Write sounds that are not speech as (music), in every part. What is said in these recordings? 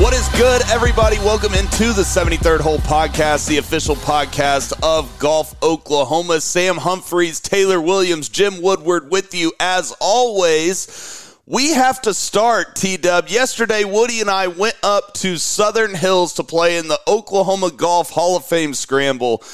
What is good, everybody? Welcome into the 73rd Hole Podcast, the official podcast of Golf Oklahoma. Sam Humphreys, Taylor Williams, Jim Woodward with you as always. We have to start, T Dub. Yesterday, Woody and I went up to Southern Hills to play in the Oklahoma Golf Hall of Fame Scramble.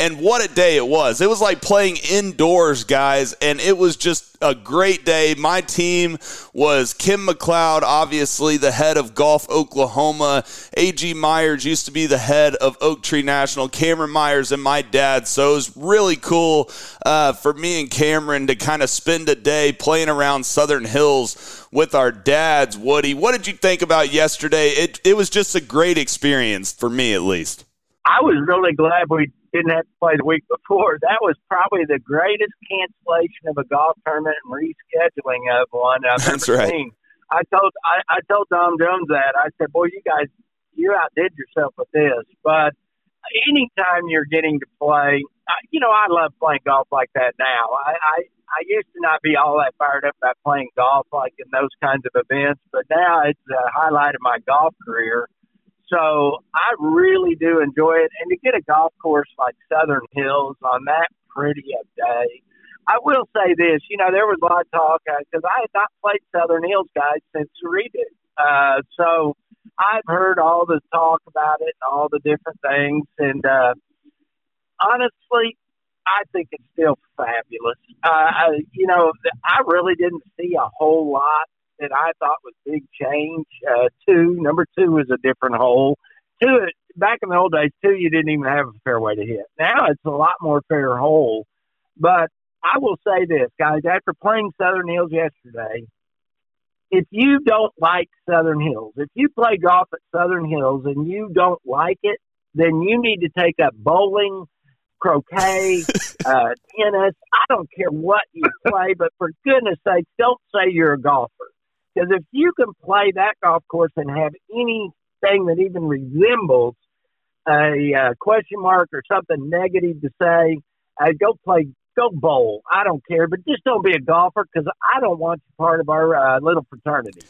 And what a day it was. It was like playing indoors, guys, and it was just a great day. My team was Kim McLeod, obviously the head of Golf Oklahoma. A.G. Myers used to be the head of Oak Tree National. Cameron Myers and my dad. So it was really cool uh, for me and Cameron to kind of spend a day playing around Southern Hills with our dads. Woody, what did you think about yesterday? It, it was just a great experience for me, at least. I was really glad we didn't have to play the week before. (laughs) That was probably the greatest cancellation of a golf tournament and rescheduling of one I've That's ever right. seen. I told I, I told Tom Jones that I said, "Boy, you guys, you outdid yourself with this." But anytime you're getting to play, I, you know, I love playing golf like that now. I, I I used to not be all that fired up about playing golf like in those kinds of events, but now it's a highlight of my golf career. So I really do enjoy it. And to get a golf course like Southern Hills on that pretty a day, I will say this, you know, there was a lot of talk because I had not played Southern Hills guys since we did. Uh, so I've heard all the talk about it and all the different things. And uh, honestly, I think it's still fabulous. Uh, I, you know, I really didn't see a whole lot that I thought was big change. Uh, two, number two was a different hole. Two, back in the old days, two, you didn't even have a fairway to hit. Now it's a lot more fair hole. But I will say this, guys, after playing Southern Hills yesterday, if you don't like Southern Hills, if you play golf at Southern Hills and you don't like it, then you need to take up bowling, croquet, (laughs) uh, tennis. I don't care what you play, but for goodness sakes, don't say you're a golfer. Because if you can play that golf course and have anything that even resembles a uh, question mark or something negative to say, uh, go play, go bowl. I don't care, but just don't be a golfer because I don't want you part of our uh, little fraternity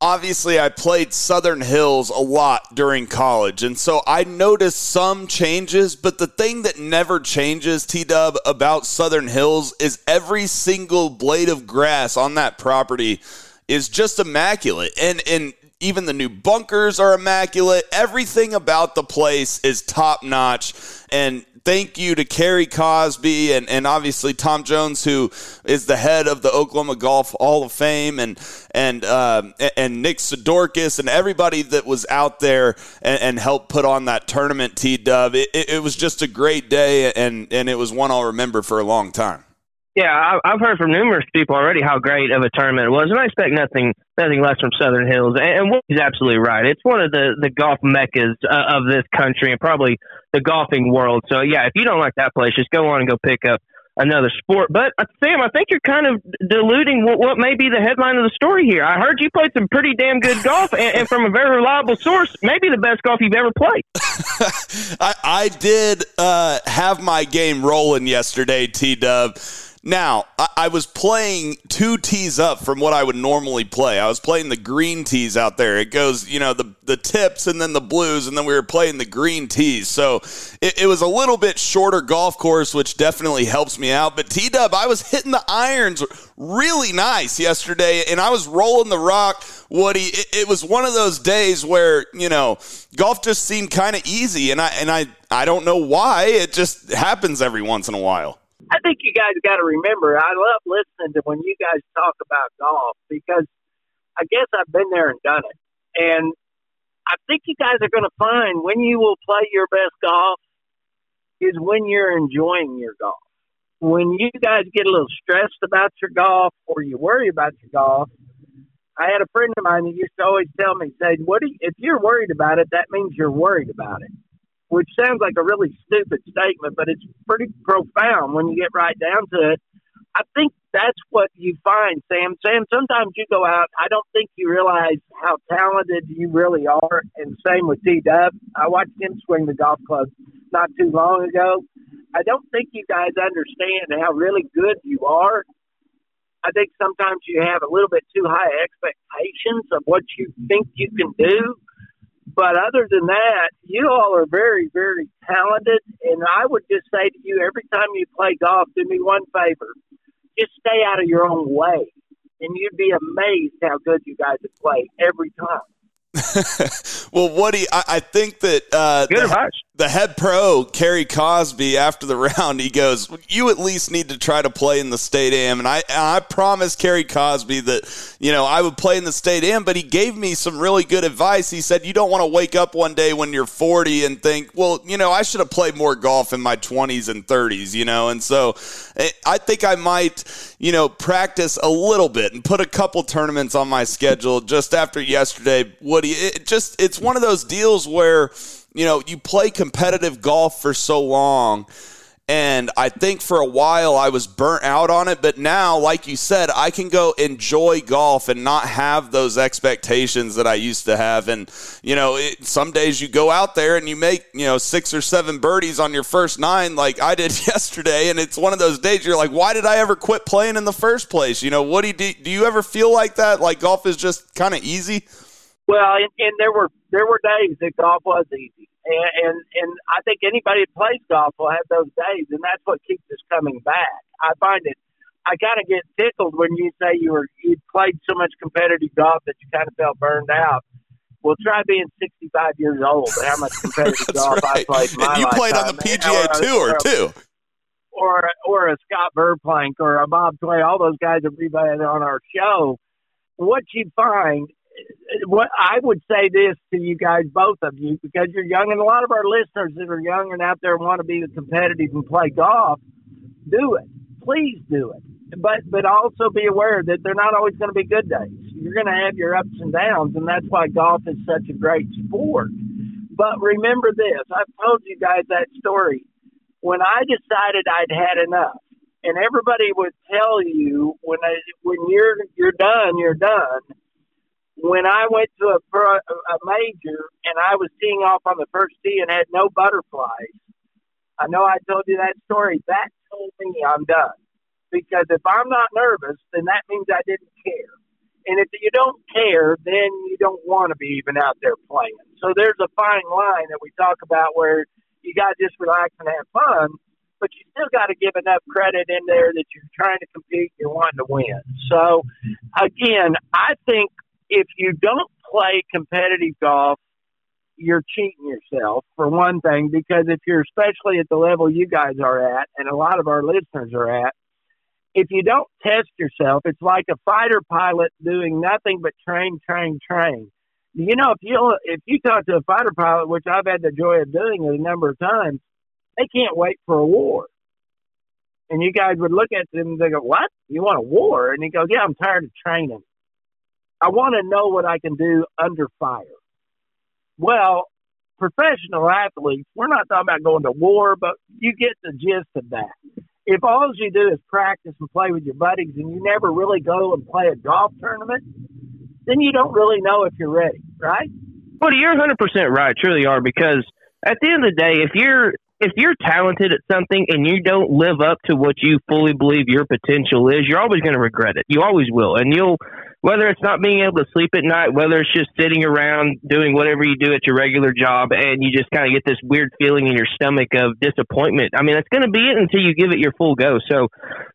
obviously I played Southern Hills a lot during college, and so I noticed some changes, but the thing that never changes, T Dub, about Southern Hills is every single blade of grass on that property is just immaculate. And and even the new bunkers are immaculate. Everything about the place is top notch. And thank you to Cary Cozby and, and obviously Tom Jones, who is the head of the Oklahoma Golf Hall of Fame, and and um, and Nick Sidorakis and everybody that was out there and, and helped put on that tournament. T Dub, it, it, it was just a great day, and and it was one I'll remember for a long time. Yeah, I've heard from numerous people already how great of a tournament it was, and I expect nothing nothing less from Southern Hills. And, and he's absolutely right. It's one of the the golf meccas uh, of this country and probably the golfing world. So yeah, if you don't like that place, just go on and go pick up another sport. But uh, Sam, I think you're kind of diluting what, what may be the headline of the story here. I heard you played some pretty damn good golf, and, and from a very reliable source, maybe the best golf you've ever played. (laughs) I, I did uh, have my game rolling yesterday, T Dub. Now, I, I was playing two tees up from what I would normally play. I was playing the green tees out there. It goes, you know, the, the tips and then the blues, and then we were playing the green tees. So it, it was a little bit shorter golf course, which definitely helps me out. But T Dub, I was hitting the irons really nice yesterday, and I was rolling the rock. Woody, it, it was one of those days where you know golf just seemed kind of easy, and I and I I don't know why. It just happens every once in a while. I think you guys got to remember, I love listening to when you guys talk about golf because I guess I've been there and done it. And I think you guys are going to find when you will play your best golf is when you're enjoying your golf. When you guys get a little stressed about your golf or you worry about your golf, I had a friend of mine that used to always tell me, say, "What do you, if you're worried about it? That means you're worried about it." Which sounds like a really stupid statement, but it's pretty profound when you get right down to it. I think that's what you find, Sam. Sam, sometimes you go out, I don't think you realize how talented you really are. And same with T Dub. I watched him swing the golf club not too long ago. I don't think you guys understand how really good you are. I think sometimes you have a little bit too high expectations of what you think you can do. But other than that, you all are very, very talented. And I would just say to you, every time you play golf, do me one favor just stay out of your own way, and you'd be amazed how good you guys have every time. (laughs) well, Woody, I, I think that uh, Good the, the head pro, Cary Cozby, after the (laughs) round, he goes, "You at least need to try to play in the state am." And I, and I promised Cary Cozby that you know I would play in the state am, but he gave me some really good advice. He said, "You don't want to wake up one day when you're 40 and think, well, you know, I should have played more golf in my 20s and 30s, you know." And so, eh, I think I might, you know, practice a little bit and put a couple tournaments on my schedule just after yesterday. Woody, it just it's one of those deals where you know, you play competitive golf for so long. And I think for a while I was burnt out on it. But now, like you said, I can go enjoy golf and not have those expectations that I used to have. And, you know, it, some days you go out there and you make, you know, six or seven birdies on your first nine, like I did (laughs) yesterday. And it's one of those days you're like, why did I ever quit playing in the first place? You know, what do you do? Do you ever feel like that? Like golf is just kind of easy? Well, and, and there were there were days that golf was easy, and, and and I think anybody that plays golf will have those days, and that's what keeps us coming back. I find it. I kind of get tickled when you say you were you played so much competitive golf that you kind of felt burned out. Well, try being 65 years old and how much (laughs) competitive golf right. I played. And you lifetime. played on the PGA Tour too or or a Scott Verplank or a Bob Tway, all those guys that we've had on our show, what you find what I would say this to you guys, both of you, because you're young, and a lot of our listeners that are young and out there want to be competitive and play golf, do it. Please do it. But but also be aware that they're not always going to be good days. You're going to have your ups and downs, and that's why golf is such a great sport. But remember this: I've told you guys that story. When I decided I'd had enough, and everybody would tell you when I, when you're you're done, you're done when I went to a, pro, a major and I was teeing off on the first tee and had no butterflies, I know I told you that story. That told me I'm done. Because if I'm not nervous, then that means I didn't care. And if you don't care, then you don't want to be even out there playing. So there's a fine line that we talk about where you got to just relax and have fun, but you still got to give enough credit in there that you're trying to compete, you're wanting to win. So again, I think if you don't play competitive golf, you're cheating yourself for one thing, because if you're especially at the level you guys are at, and a lot of our listeners are at, if you don't test yourself, it's like a fighter pilot doing nothing but train, train, train. You know, if you if you talk to a fighter pilot, which I've had the joy of doing a number of times, they can't wait for a war. And you guys would look at them and they go, "What? You want a war?" And he goes, "Yeah, I'm tired of training." I want to know what I can do under fire. Well, professional athletes, we're not talking about going to war, but you get the gist of that. If all you do is practice and play with your buddies and you never really go and play a golf tournament, then you don't really know if you're ready, right? Well, you're 100% right, truly are, because at the end of the day, if you're if you're talented at something and you don't live up to what you fully believe your potential is, you're always going to regret it. You always will, and you'll whether it's not being able to sleep at night, whether it's just sitting around doing whatever you do at your regular job, and you just kind of get this weird feeling in your stomach of disappointment. I mean, that's going to be it until you give it your full go. So,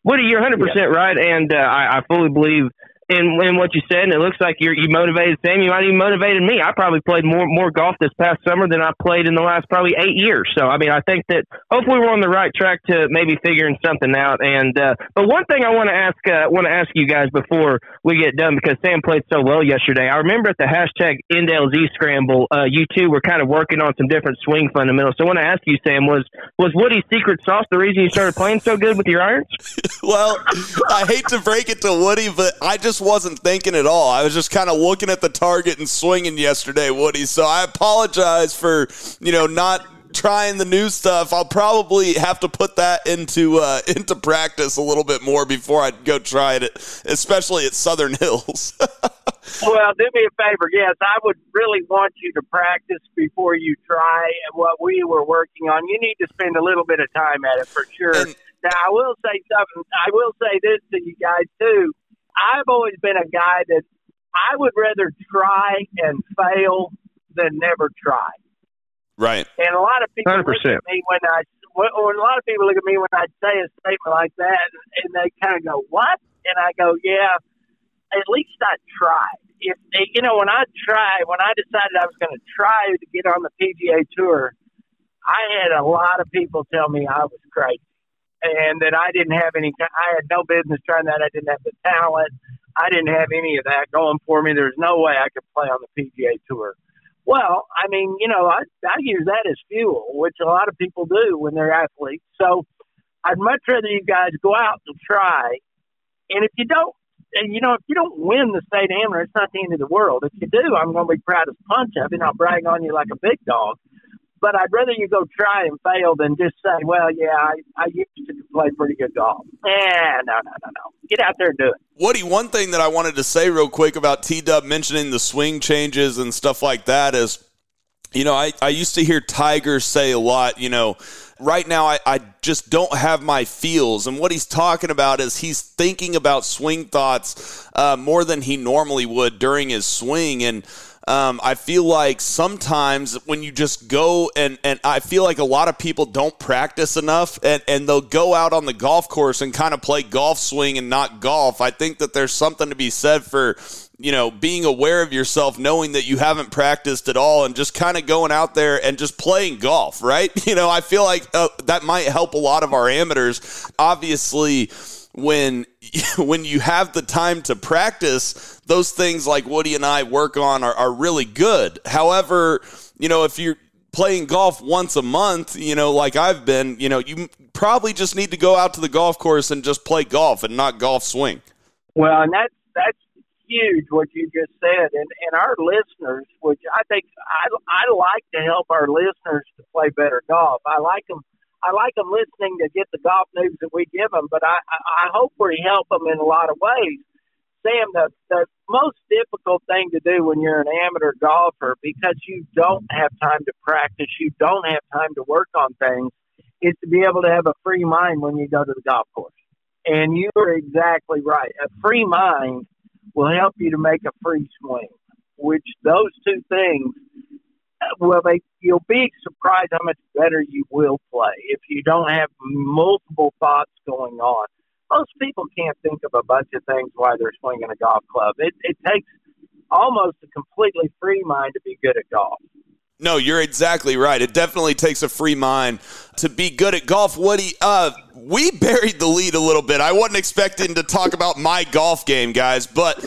Woody, you're 100% yeah. right, and uh, I, I fully believe in, in what you said, and it looks like you're, you motivated Sam. You might even motivated me. I probably played more more golf this past summer than I played in the last probably eight years. So I mean, I think that hopefully we're on the right track to maybe figuring something out. And uh, but one thing I want to ask uh, want to ask you guys before we get done because Sam played so well yesterday. I remember at the hashtag NDLZ scramble, uh, you two were kind of working on some different swing fundamentals. So I want to ask you, Sam, was was Woody's secret sauce the reason you started playing so good with your irons? (laughs) well, I hate to break it to Woody, but I just wasn't thinking at all. I was just kind of looking at the target and swinging yesterday, Woody. So I apologize for, you know, not trying the new stuff. I'll probably have to put that into uh, (laughs) into practice a little bit more before I go try it, especially at Southern (laughs) Hills. (laughs) well, do me a favor. Yes, I would really want you to practice before you try what we were working on. You need to spend a little bit of time at it for sure. And- now, I will say something. I will say this to you guys too. I've always been a guy that I would rather try and fail than never try. right. And a lot of people look 100%. at me when I, when when a lot of people look at me when I say a statement like that, and they kind of go, "What?" And I go, "Yeah, at least I tried." If eh, you know, when I tried, when I decided I was going to try to get on the PGA Tour, I had a lot of people tell me I was crazy and that I didn't have any. I had no business trying that. I didn't have the talent. I didn't have any of that going for me. There's no way I could play on the PGA Tour. Well, I mean, you know, I, I use that as fuel, which a lot of people do when they're athletes. So I'd much rather you guys go out and try. And if you don't, and you know, if you don't win the state amateur, it's not the end of the world. If you do, I'm going to be proud as punch of it. I'll brag on you like a big dog. But I'd rather you go try and fail than just say, well, yeah, I, I used to play pretty good golf. Eh, no, no, no, no. Get out there and do it. Woody, one thing that I wanted to say real quick about T Dub mentioning the swing changes and stuff like that is, you know, I, I used to hear Tiger say a lot, you know, right now I, I just don't have my feels. And what he's talking about is he's thinking about swing thoughts uh, more than he normally would during his swing. And um, I feel like sometimes when you just go and, and I feel like a lot of people don't practice enough and, and they'll go out on the golf course and kind of play golf swing and not golf. I think that there's something to be said for, you know, being aware of yourself, knowing that you haven't practiced at all and just kind of going out there and just playing golf, right? (laughs) You know, I feel like uh, that might help a lot of our amateurs. Obviously, when (laughs) when you have the time to practice, those things like Woody and I work on are, are really good. However, you know, if you're playing golf once a month, you know, like I've been, you know, you probably just need to go out to the golf course and just play golf and not golf swing. Well, and that's that's huge what you just said, and and our listeners, which I think I I like to help our listeners to play better golf. I like them. I like them listening to get the golf news that we give them, but I I hope we help them in a lot of ways. Sam, the the most difficult thing to do when you're an amateur golfer because you don't have time to practice, you don't have time to work on things, is to be able to have a free mind when you go to the golf course. And you are exactly right. A free mind will help you to make a free swing, which those two things, well, they, you'll be surprised how much better you will play if you don't have multiple thoughts going on. Most people can't think of a bunch of things while they're swinging a golf club. It, it takes almost a completely free mind to be good at golf. No, you're exactly right. It definitely takes a free mind to be good at golf. Woody, uh, we buried the lead a little bit. I wasn't expecting to talk about my golf game, guys, but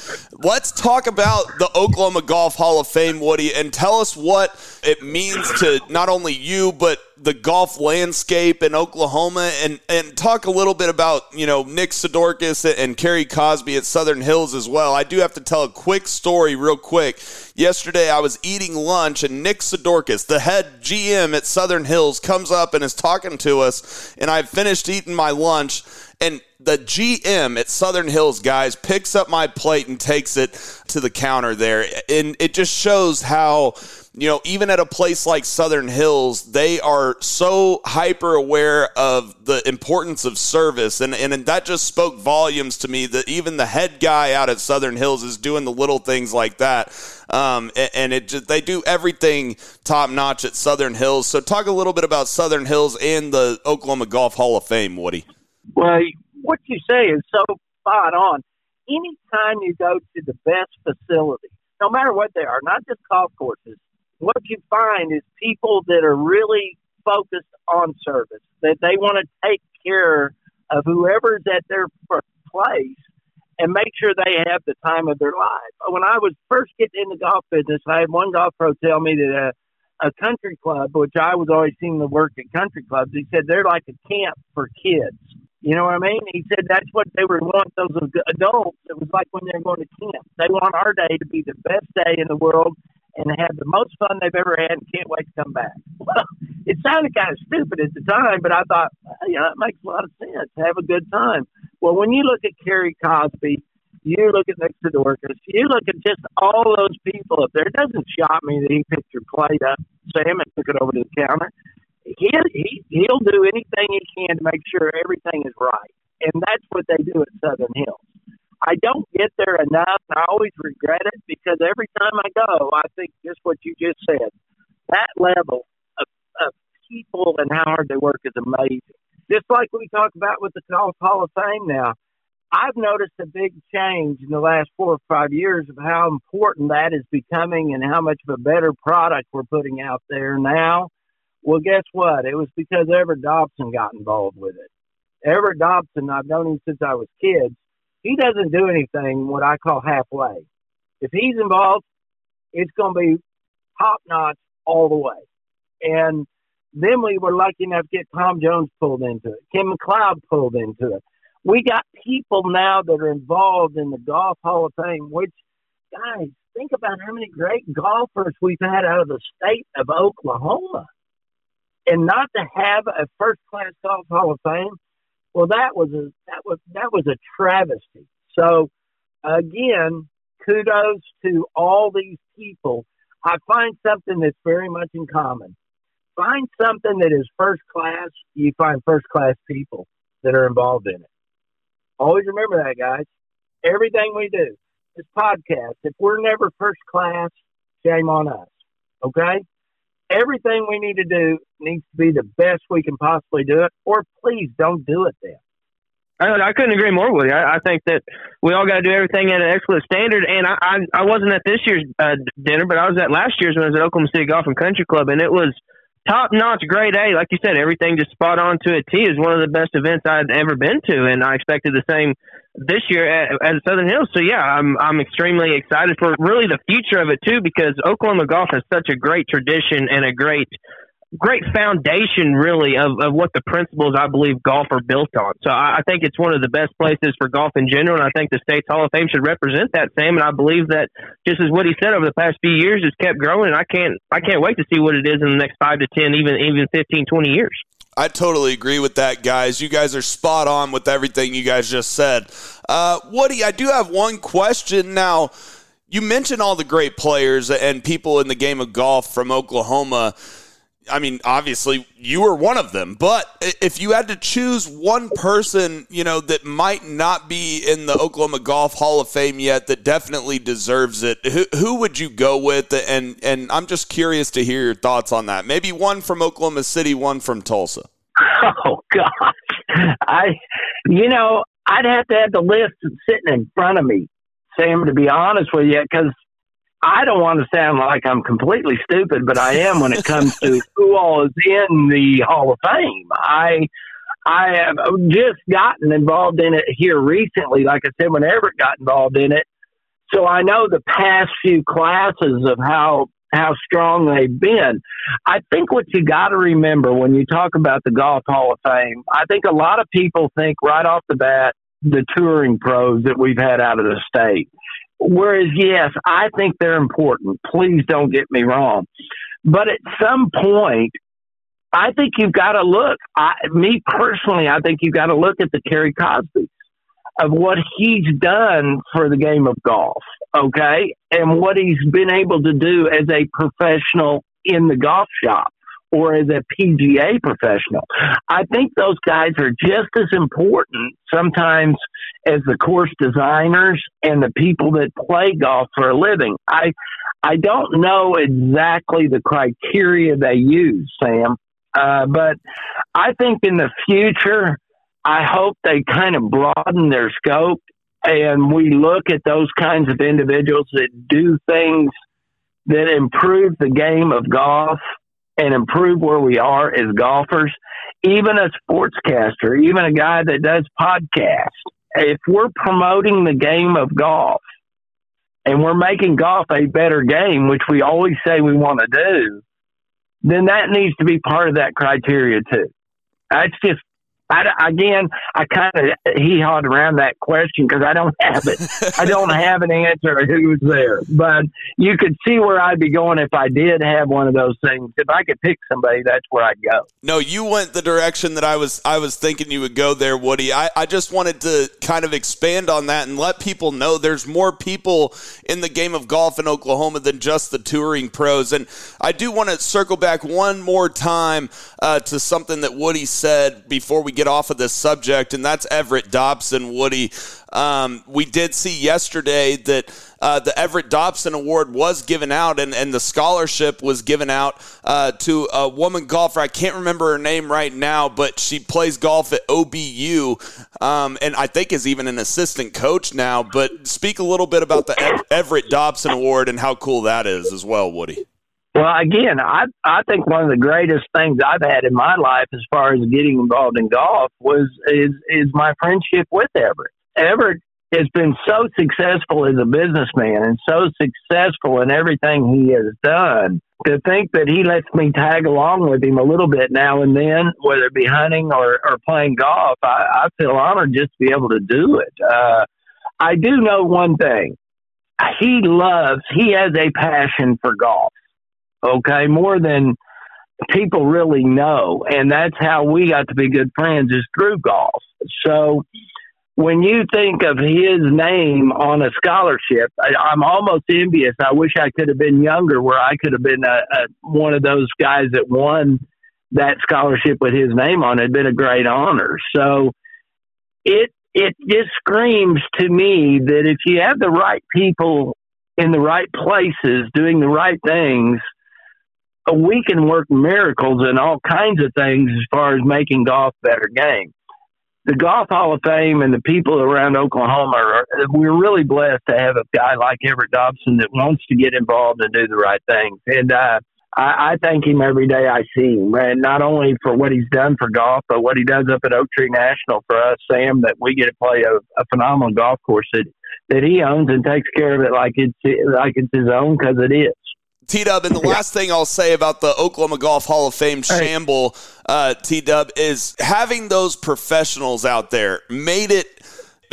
let's talk about the Oklahoma Golf Hall of Fame, Woody, and tell us what it means to not only you, but the golf landscape in Oklahoma and, and talk a little bit about, you know, Nick Sidorakis and Cary Cozby at Southern Hills as well. I do have to tell a quick story real quick. Yesterday I was eating lunch and Nick Sidorakis, the head GM at Southern Hills, comes up and is talking to us and I've finished eating my lunch and the GM at Southern Hills guys picks up my plate and takes it to the counter there and it just shows how you know, even at a place like Southern Hills, they are so hyper aware of the importance of service. And, and that just spoke volumes to me that even the head guy out at Southern Hills is doing the little things like that. Um, and, it just, they do everything top notch at Southern Hills. So, talk a little bit about Southern Hills and the Oklahoma Golf Hall of Fame, Woody. Well, what you say is so spot on. Anytime you go to the best facility, no matter what they are, not just golf courses, what you find is people that are really focused on service, that they want to take care of whoever's at their place and make sure they have the time of their life. When I was first getting in the golf business, I had one golf pro tell me that a, a country club, which I was always seeing the work at country clubs, he said they're like a camp for kids. You know what I mean? He said that's what they would want those adults. It was like when they're going to camp. They want our day to be the best day in the world and have the most fun they've ever had and can't wait to come back. (laughs) Well, it sounded kind of stupid at the time, but I thought, well, you know, it makes a lot of sense. Have a good time. Well, when you look at Cary Cozby, you look at Nick Sidorakis, you look at just all those people up there. It doesn't shock me that he picked your plate up, Sam, and took it over to the counter. He, he he'll do anything he can to make sure everything is right, and that's what they do at Southern Hills. I don't get there enough. I always regret it because every time I go, I think just what you just said. That level of, of people and how hard they work is amazing. Just like we talk about with the Hall of Fame now. I've noticed a big change in the last four or five years of how important that is becoming and how much of a better product we're putting out there now. Well, guess what? It was because Everett Dobson got involved with it. Everett Dobson, I've known him since I was kids. He doesn't do anything what I call halfway. If he's involved, it's going to be top notch all the way. And then we were lucky enough to get Tom Jones pulled into it, Kim McLeod pulled into it we got people now that are involved in the Golf Hall of Fame, which, guys, think about how many great golfers we've had out of the state of Oklahoma. And not to have a first class golf hall of fame, well that was a that was that was a travesty. So again, kudos to all these people. I find something that's very much in common. Find something that is first class, you find first class people that are involved in it. Always remember that, guys. Everything we do, this podcast, if we're never first class, shame on us. Okay? Everything we need to do needs to be the best we can possibly do it, or please don't do it then. I, I couldn't agree more with you. I, I think that we all got to do everything at an excellent standard. And I, I, I wasn't at this year's uh, dinner, but I was at last year's when I was at Oklahoma City Golf and Country Club, and it was – top notch, grade A. Like you said, everything just spot on to a T is one of the best events I'd ever been to, and I expected the same this year at, at Southern Hills. So yeah, I'm I'm extremely excited for really the future of it too, because Oklahoma golf has such a great tradition and a great great foundation, really, of, of what the principles I believe golf are built on. So I, I think it's one of the best places for golf in general, and I think the State's Hall of Fame should represent that, Sam. And I believe that just as what he said over the past few years has kept growing, and I can't I can't wait to see what it is in the next five to ten, even even 15, 20 years. I totally agree with that, guys. You guys are spot on with everything you guys just said. Uh, Woody, I do have one question now. You mentioned all the great players and people in the game of golf from Oklahoma. I mean, obviously you were one of them, but if you had to choose one person, you know, that might not be in the Oklahoma Golf Hall of Fame yet that definitely deserves it, who, who would you go with? And and I'm just curious to hear your thoughts on that. Maybe one from Oklahoma City, one from Tulsa. (laughs) Oh gosh, I, you know, I'd have to have the list sitting in front of me, Sam. To be honest with you, because I don't want to sound like I'm completely stupid, but I am when it comes to (laughs) who all is in the Hall of Fame. I I have just gotten involved in it here recently. Like I said, when Everett got involved in it, so I know the past few classes of how how strong they've been. I think what you got to remember when you talk about the Golf Hall of Fame, I think a lot of people think right off the bat the touring pros that we've had out of the state. Whereas, yes, I think they're important. Please don't get me wrong. But at some point, I think you've got to look. I, me personally, I think you've got to look at the Terry Cosby of what he's done for the game of golf, okay, and what he's been able to do as a professional in the golf shop or as a PGA professional. I think those guys are just as important sometimes as the course designers and the people that play golf for a living. I I don't know exactly the criteria they use, Sam, uh, but I think in the future, I hope they kind of broaden their scope and we look at those kinds of individuals that do things that improve the game of golf and improve where we are as golfers, even a sportscaster, even a guy that does podcasts. If we're promoting the game of golf and we're making golf a better game, which we always say we want to do, then that needs to be part of that criteria too. That's just I, again, I kind of hee hawed around that question because I don't have it. (laughs) I don't have an answer who was there, but you could see where I'd be going if I did have one of those things. If I could pick somebody, that's where I'd go. No, you went the direction that I was. I was thinking you would go there, Woody. I, I just wanted to kind of expand on that and let people know there's more people in the game of golf in Oklahoma than just the touring pros. And I do want to circle back one more time uh, to something that Woody said before we get off of this subject, and that's Everett Dobson. Woody, um, we did see yesterday that uh, the Everett Dobson Award was given out, and, and the scholarship was given out uh, to a woman golfer. I can't remember her name right now, but she plays golf at OBU, um, and I think is even an assistant coach now. But speak a little bit about the Everett Dobson Award and how cool that is as well, Woody. Well, again, I I think one of the greatest things I've had in my life, as far as getting involved in golf, was is is my friendship with Everett. Everett has been so successful as a businessman and so successful in everything he has done. To think that he lets me tag along with him a little bit now and then, whether it be hunting or, or playing golf, I, I feel honored just to be able to do it. Uh, I do know one thing. He loves, he has a passion for golf okay, more than people really know. And that's how we got to be good friends is through golf. So when you think of his name on a scholarship, I, am almost envious. I wish I could have been younger where I could have been a, a, one of those guys that won that scholarship with his name on it. It'd been a great honor. So it, it just screams to me that if you have the right people in the right places doing the right things – we can work miracles and all kinds of things as far as making golf better game. The Golf Hall of Fame and the people around Oklahoma are, we're really blessed to have a guy like Everett Dobson that wants to get involved and do the right things. And, uh, I, I thank him every day I see him, and not only for what he's done for golf, but what he does up at Oak Tree National for us, Sam. That we get to play a, a phenomenal golf course that that he owns and takes care of it like it's like it's his own because it is. T Dub, and the last thing I'll say about the Oklahoma Golf Hall of Fame shamble, uh, T Dub, is having those professionals out there made it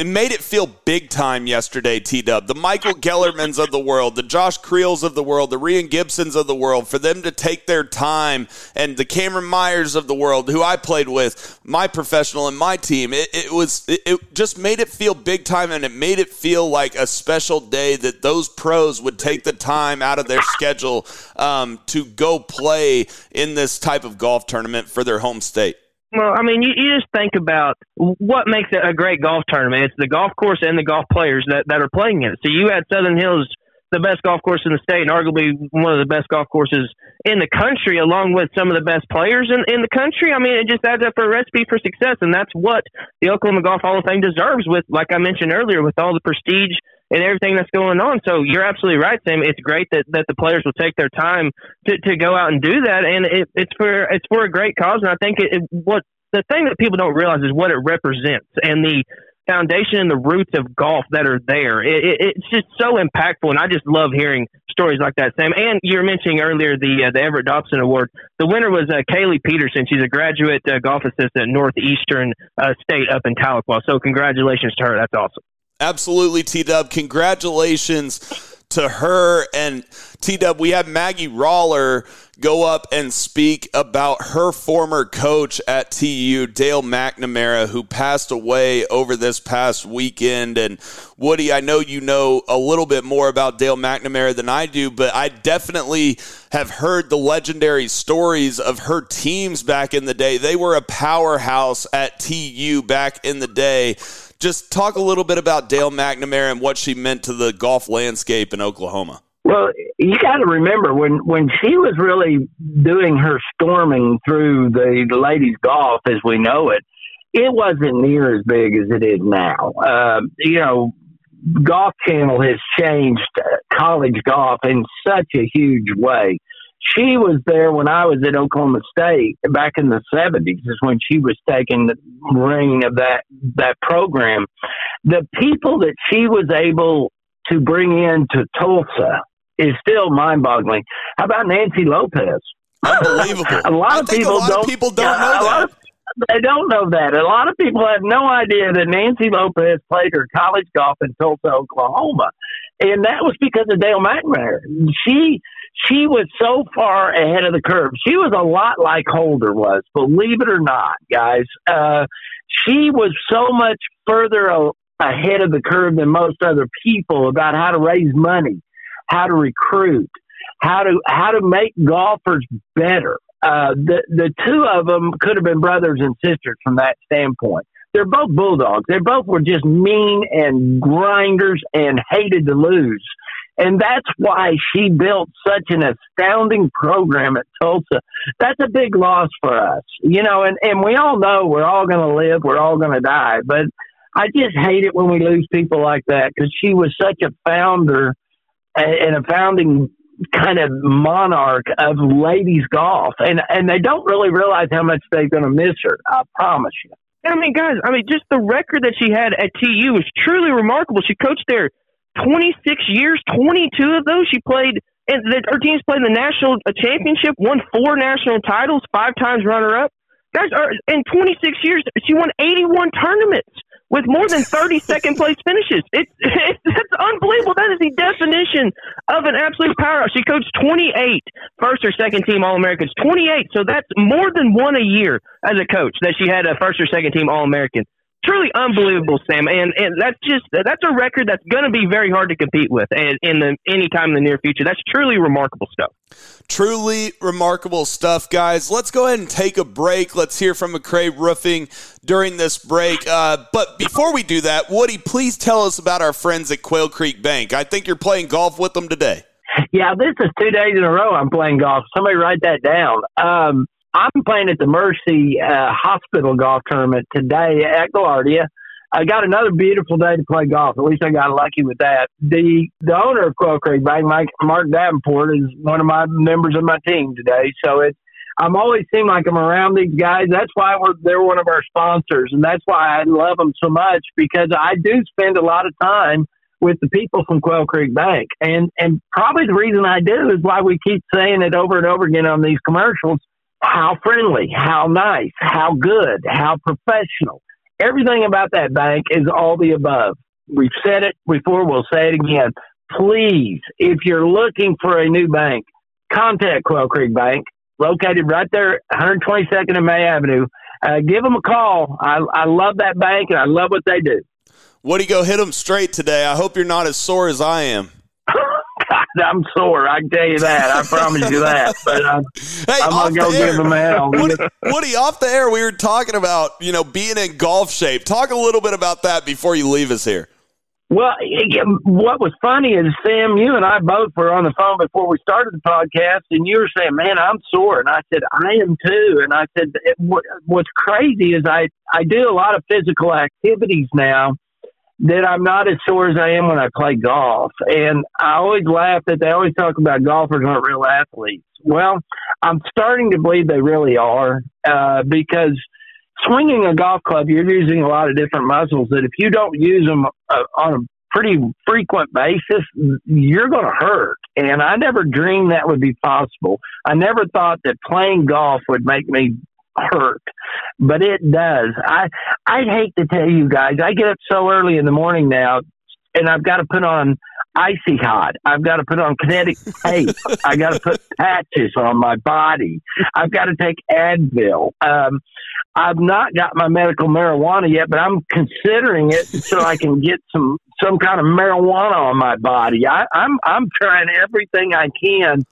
it made it feel big time yesterday, T Dub. The Michael Gellermans of the world, the Josh Creels of the world, the Rhein Gibsons of the world, for them to take their time, and the Cameron Myers of the world, who I played with, my professional and my team, it, it was it, it just made it feel big time, and it made it feel like a special day that those pros would take the time out of their schedule um, to go play in this type of golf tournament for their home state. Well, I mean, you, you just think about what makes a great golf tournament. It's the golf course and the golf players that, that are playing in it. So you had Southern Hills, the best golf course in the state, and arguably one of the best golf courses in the country, along with some of the best players in, in the country. I mean, it just adds up for a recipe for success, and that's what the Oklahoma Golf Hall of Fame deserves. With, like I mentioned earlier, with all the prestige and everything that's going on. So you're absolutely right, Sam. It's great that, that the players will take their time to, to go out and do that, and it, it's for it's for a great cause. And I think it, it, what the thing that people don't realize is what it represents and the foundation and the roots of golf that are there. It, it, it's just so impactful, and I just love hearing stories like that, Sam. And you were mentioning earlier the uh, the Everett Dobson Award. The winner was uh, Kaylee Peterson. She's a graduate uh, golf assistant at Northeastern uh, State up in Tahlequah. So congratulations to her. That's awesome. Absolutely, T Dub. Congratulations to her and T Dub. We have Maggie Roller go up and speak about her former coach at TU, Dale McNamara, who passed away over this past weekend. And Woody, I know you know a little bit more about Dale McNamara than I do, but I definitely have heard the legendary stories of her teams back in the day. They were a powerhouse at TU back in the day. Just talk a little bit about Dale McNamara and what she meant to the golf landscape in Oklahoma. Well, you got to remember when when she was really doing her storming through the ladies' golf as we know it, it wasn't near as big as it is now. Uh, you know, Golf Channel has changed college golf in such a huge way. She was there when I was at Oklahoma State back in the seventies. Is when she was taking the reign of that that program. The people that she was able to bring in to Tulsa is still mind boggling. How about Nancy Lopez? Unbelievable. (laughs) a lot of people lot don't. Of people don't yeah, know that. Of, they don't know that. A lot of people have no idea that Nancy Lopez played her college golf in Tulsa, Oklahoma, and that was because of Dale McNamara. She she was so far ahead of the curve. She was a lot like Holder was, believe it or not, guys. Uh, she was so much further a- ahead of the curve than most other people about how to raise money, how to recruit, how to how to make golfers better. Uh, the the two of them could have been brothers and sisters from that standpoint. They're both bulldogs. They both were just mean and grinders and hated to lose. And that's why she built such an astounding program at Tulsa. That's a big loss for us, you know, and, and we all know we're all going to live, we're all going to die. But I just hate it when we lose people like that because she was such a founder and a founding kind of monarch of ladies golf, and and they don't really realize how much they're going to miss her. I promise you. I mean, guys, I mean, just the record that she had at TU is truly remarkable. She coached there 26 years, 22 of those she played, and the, her teams played in the national uh, championship, won four national titles, five times runner up. Guys, are, in 26 years, she won 81 tournaments with more than 30 (laughs) second place finishes. It's, (laughs) it's that's unbelievable. That is the definition of an absolute powerhouse. She coached 28 first or second team All Americans, 28. So that's more than one a year as a coach that she had a first or second team All American truly unbelievable, Sam. And and that's just that's a record that's going to be very hard to compete with, and in the any time in the near future. That's truly remarkable stuff. Truly remarkable stuff, guys. Let's go ahead and take a break. Let's hear from McRae Roofing during this break. Uh, but before we do that, Woody, please tell us about our friends at Quail Creek Bank. I think you're playing golf with them today. Yeah, this is two days in a row I'm playing golf. Somebody write that down. Um, I'm playing at the Mercy uh, Hospital Golf Tournament today at Gaillardia. I got another beautiful day to play golf. At least I got lucky with that. The the owner of Quail Creek Bank, Mike Mark Davenport, is one of my members of my team today. So it's I'm always seem like I'm around these guys. That's why we're they're one of our sponsors, and that's why I love them so much because I do spend a lot of time with the people from Quail Creek Bank, and and probably the reason I do is why we keep saying it over and over again on these commercials how friendly, how nice, how good, how professional. Everything about that bank is all the above. We've said it before, we'll say it again. Please, if you're looking for a new bank, contact Quail Creek Bank, located right there, 122nd and May Avenue. Uh, give them a call. I, I love that bank and I love what they do. Woody, go hit them straight today. I hope you're not as sore as I am. (laughs) I'm sore. I can tell you that. I promise you that. But uh, (laughs) hey, I'm gonna go air, give them hell. (laughs) Woody, Woody, off the air, we were talking about you know being in golf shape. Talk a little bit about that before you leave us here. Well, what was funny is Sam, you and I both were on the phone before we started the podcast, and you were saying, "Man, I'm sore," and I said, "I am too." And I said, "What's crazy is I I do a lot of physical activities now." That I'm not as sore as I am when I play golf. And I always laugh that they always talk about golfers aren't real athletes. Well, I'm starting to believe they really are uh, because swinging a golf club, you're using a lot of different muscles that if you don't use them uh, on a pretty frequent basis, you're going to hurt. And I never dreamed that would be possible. I never thought that playing golf would make me hurt, but it does. I I hate to tell you guys, I get up so early in the morning now, and I've got to put on icy hot. I've got to put on kinetic (laughs) tape. I got to put patches on my body. I've got to take Advil. Um, I've not got my medical marijuana yet, but I'm considering it so I can get some some kind of marijuana on my body. I, I'm I'm trying everything I can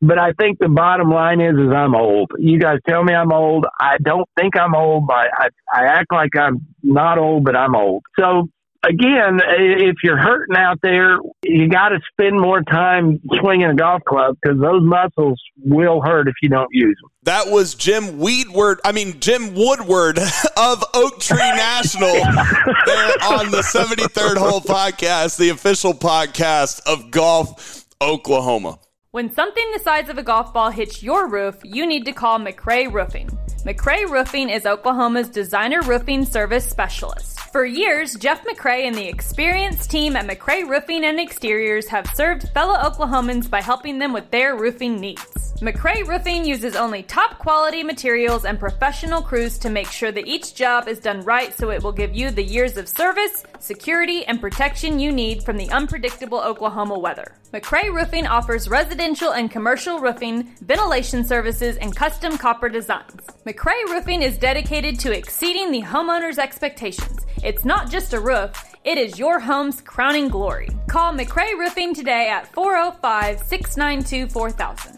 but I think the bottom line is, is I'm old. You guys tell me I'm old. I don't think I'm old, but I, I act like I'm not old, but I'm old. So again, if you're hurting out there, you got to spend more time swinging a golf club because those muscles will hurt if you don't use them. That was Jim Weedward. I mean Jim Woodward (laughs) of Oak Tree National (laughs) there on the 73rd Hole podcast, the official podcast of Golf Oklahoma. When something the size of a golf ball hits your roof, you need to call McRae Roofing. McRae Roofing is Oklahoma's designer roofing service specialist. For years, Jeff McRae and the experienced team at McRae Roofing and Exteriors have served fellow Oklahomans by helping them with their roofing needs. McRae Roofing uses only top quality materials and professional crews to make sure that each job is done right so it will give you the years of service, security, and protection you need from the unpredictable Oklahoma weather. McRae Roofing offers residential and commercial roofing, ventilation services, and custom copper designs. McRae Roofing is dedicated to exceeding the homeowner's expectations. It's not just a roof, it is your home's crowning glory. Call McRae Roofing today at 405 692 4000.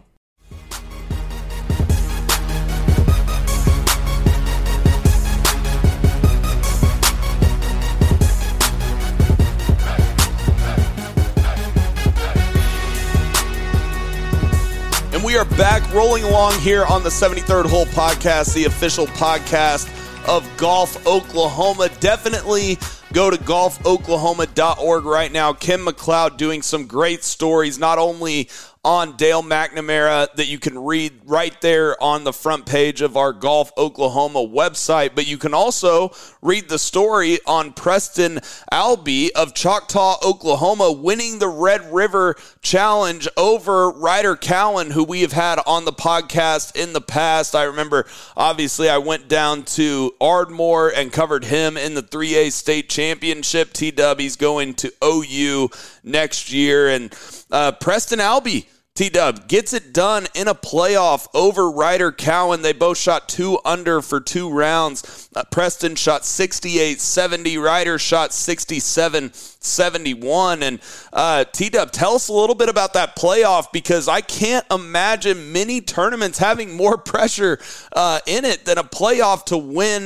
And we are back rolling along here on the 73rd Hole Podcast, the official podcast of Golf Oklahoma. Definitely go to golfoklahoma.org right now. Ken MacLeod doing some great stories, not only on Dale McNamara that you can read right there on the front page of our Golf Oklahoma website, but you can also read the story on Preston Albee of Choctaw, Oklahoma, winning the Red River Challenge over Ryder Cowan, who we have had on the podcast in the past. I remember, obviously, I went down to Ardmore and covered him in the 3A state championship. T He's going to OU next year. And uh, Preston Albee T Dub gets it done in a playoff over Ryder Cowan. They both shot two under for two rounds. Uh, Preston shot 68 70. Ryder shot 67 71. And uh, T Dub, tell us a little bit about that playoff because I can't imagine many tournaments having more (laughs) pressure uh, in it than a playoff to win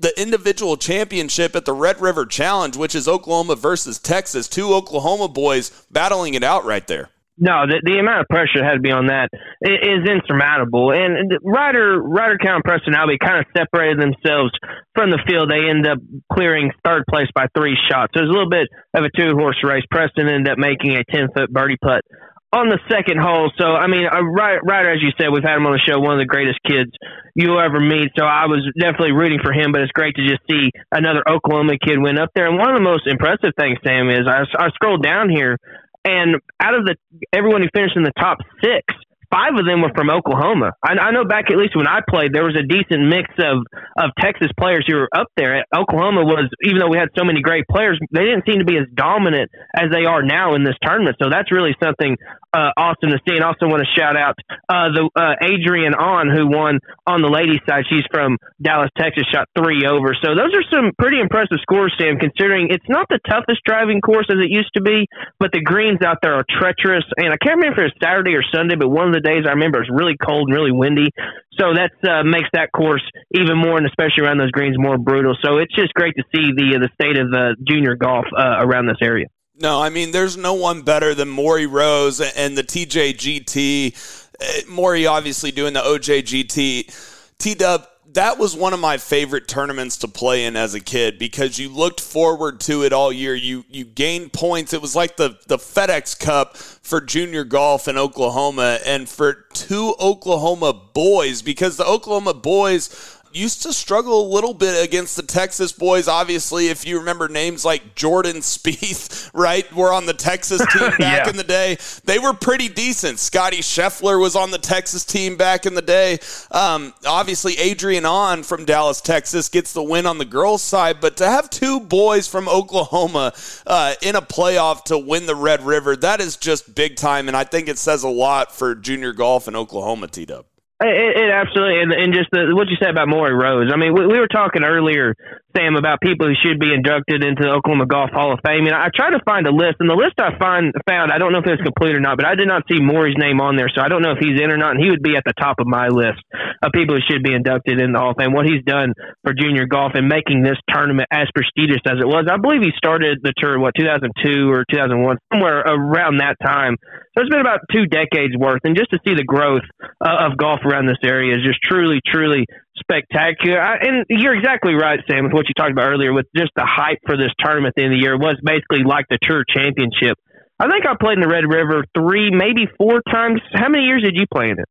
the individual championship at the Red River Challenge, which is Oklahoma versus Texas. Two Oklahoma boys battling it out right there. No, the, the amount of pressure that had to be on that is insurmountable. And Ryder, Ryder Preston Albee kind of separated themselves from the field. They end up clearing third place by three shots. So it was a little bit of a two horse race. Preston ended up making a 10 foot birdie putt on the second hole. So, I mean, uh, Ryder, as you said, we've had him on the show, one of the greatest kids you'll ever meet. So I was definitely rooting for him, but it's great to just see another Oklahoma kid win up there. And one of the most impressive things, Sam, is I, I scrolled down here and out of the everyone who finished in the top six, five of them were from Oklahoma. I, I know back at least when I played, there was a decent mix of of Texas players who were up there. Oklahoma was, even though we had so many great players, they didn't seem to be as dominant as they are now in this tournament. So that's really something uh, awesome to see. And also want to shout out uh, the uh, Adrian On who won on the ladies' side. She's from Dallas, Texas, shot three over. So those are some pretty impressive scores, Sam. Considering it's not the toughest driving course as it used to be, but the greens out there are treacherous. And I can't remember if it was Saturday or Sunday, but one of the days I remember it was really cold and really windy. So that uh, makes that course even more, and especially around those greens, more brutal. So it's just great to see the uh, the state of uh, junior golf uh, around this area. No, I mean, there's no one better than Maury Rose and the TJGT. Uh, Maury obviously doing the OJGT. T Dub, that was one of my favorite tournaments to play in as a kid because you looked forward to it all year. You you gained points. It was like the the FedEx Cup for junior golf in Oklahoma and for two Oklahoma boys because the Oklahoma boys used to struggle a little bit against the Texas boys. Obviously, if you remember names like Jordan Spieth, (laughs) right, were on the Texas team (laughs) back yeah. in the day. They were pretty decent. Scotty Scheffler was on the Texas team back in the day. Um, obviously, Adrian On from Dallas, Texas, gets the win on the girls' side. But to have two boys from Oklahoma uh, in a playoff to win the Red River, that is just big time. And I think it says a lot for junior golf in Oklahoma, T Dub. It, it absolutely, and, and just the, what you said about Maury Rose. I mean, we, we were talking earlier, Sam, about people who should be inducted into the Oklahoma Golf Hall of Fame. And I tried to find a list, and the list I find found, I don't know if it's complete or not, but I did not see Maury's name on there, so I don't know if he's in or not. And he would be at the top of my list of people who should be inducted in the Hall of Fame. What he's done for junior golf and making this tournament as prestigious as it was. I believe he started the tour what 2002 or 2001, somewhere around that time. So it's been about two decades worth, and just to see the growth uh, of golf around this area is just truly, truly spectacular. I, and you're exactly right, Sam, with what you talked about earlier, with just the hype for this tournament at the end of the year. It was basically like the Tour Championship. I think I played in the Red River three, maybe four times. How many years did you play in it?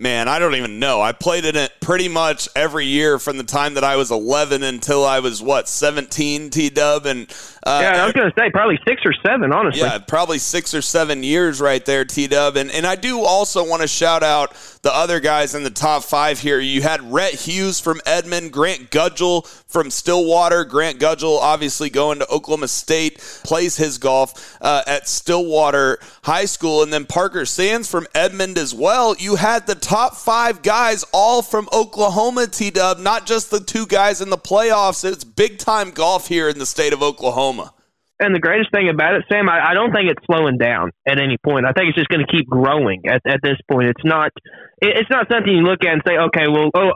Man, I don't even know. I played in it pretty much every year from the time that I was 11 until I was what 17. T Dub and uh, yeah, I was going to say probably six or seven. Honestly, yeah, probably six or seven years right there, T Dub. And and I do also want to shout out the other guys in the top five here. You had Rhett Hughes from Edmond, Grant Gudgel from Stillwater. Grant Gudgel obviously going to Oklahoma State, plays his golf uh, at Stillwater High School, and then Parker Sands from Edmond as well. You had the top five guys all from Oklahoma, T Dub, not just the two guys in the playoffs. It's big time golf here in the state of Oklahoma. And the greatest thing about it, Sam, I, I don't think it's slowing down at any point. I think it's just going to keep growing at, at this point. It's not it's not something you look at and say, okay, well, oh,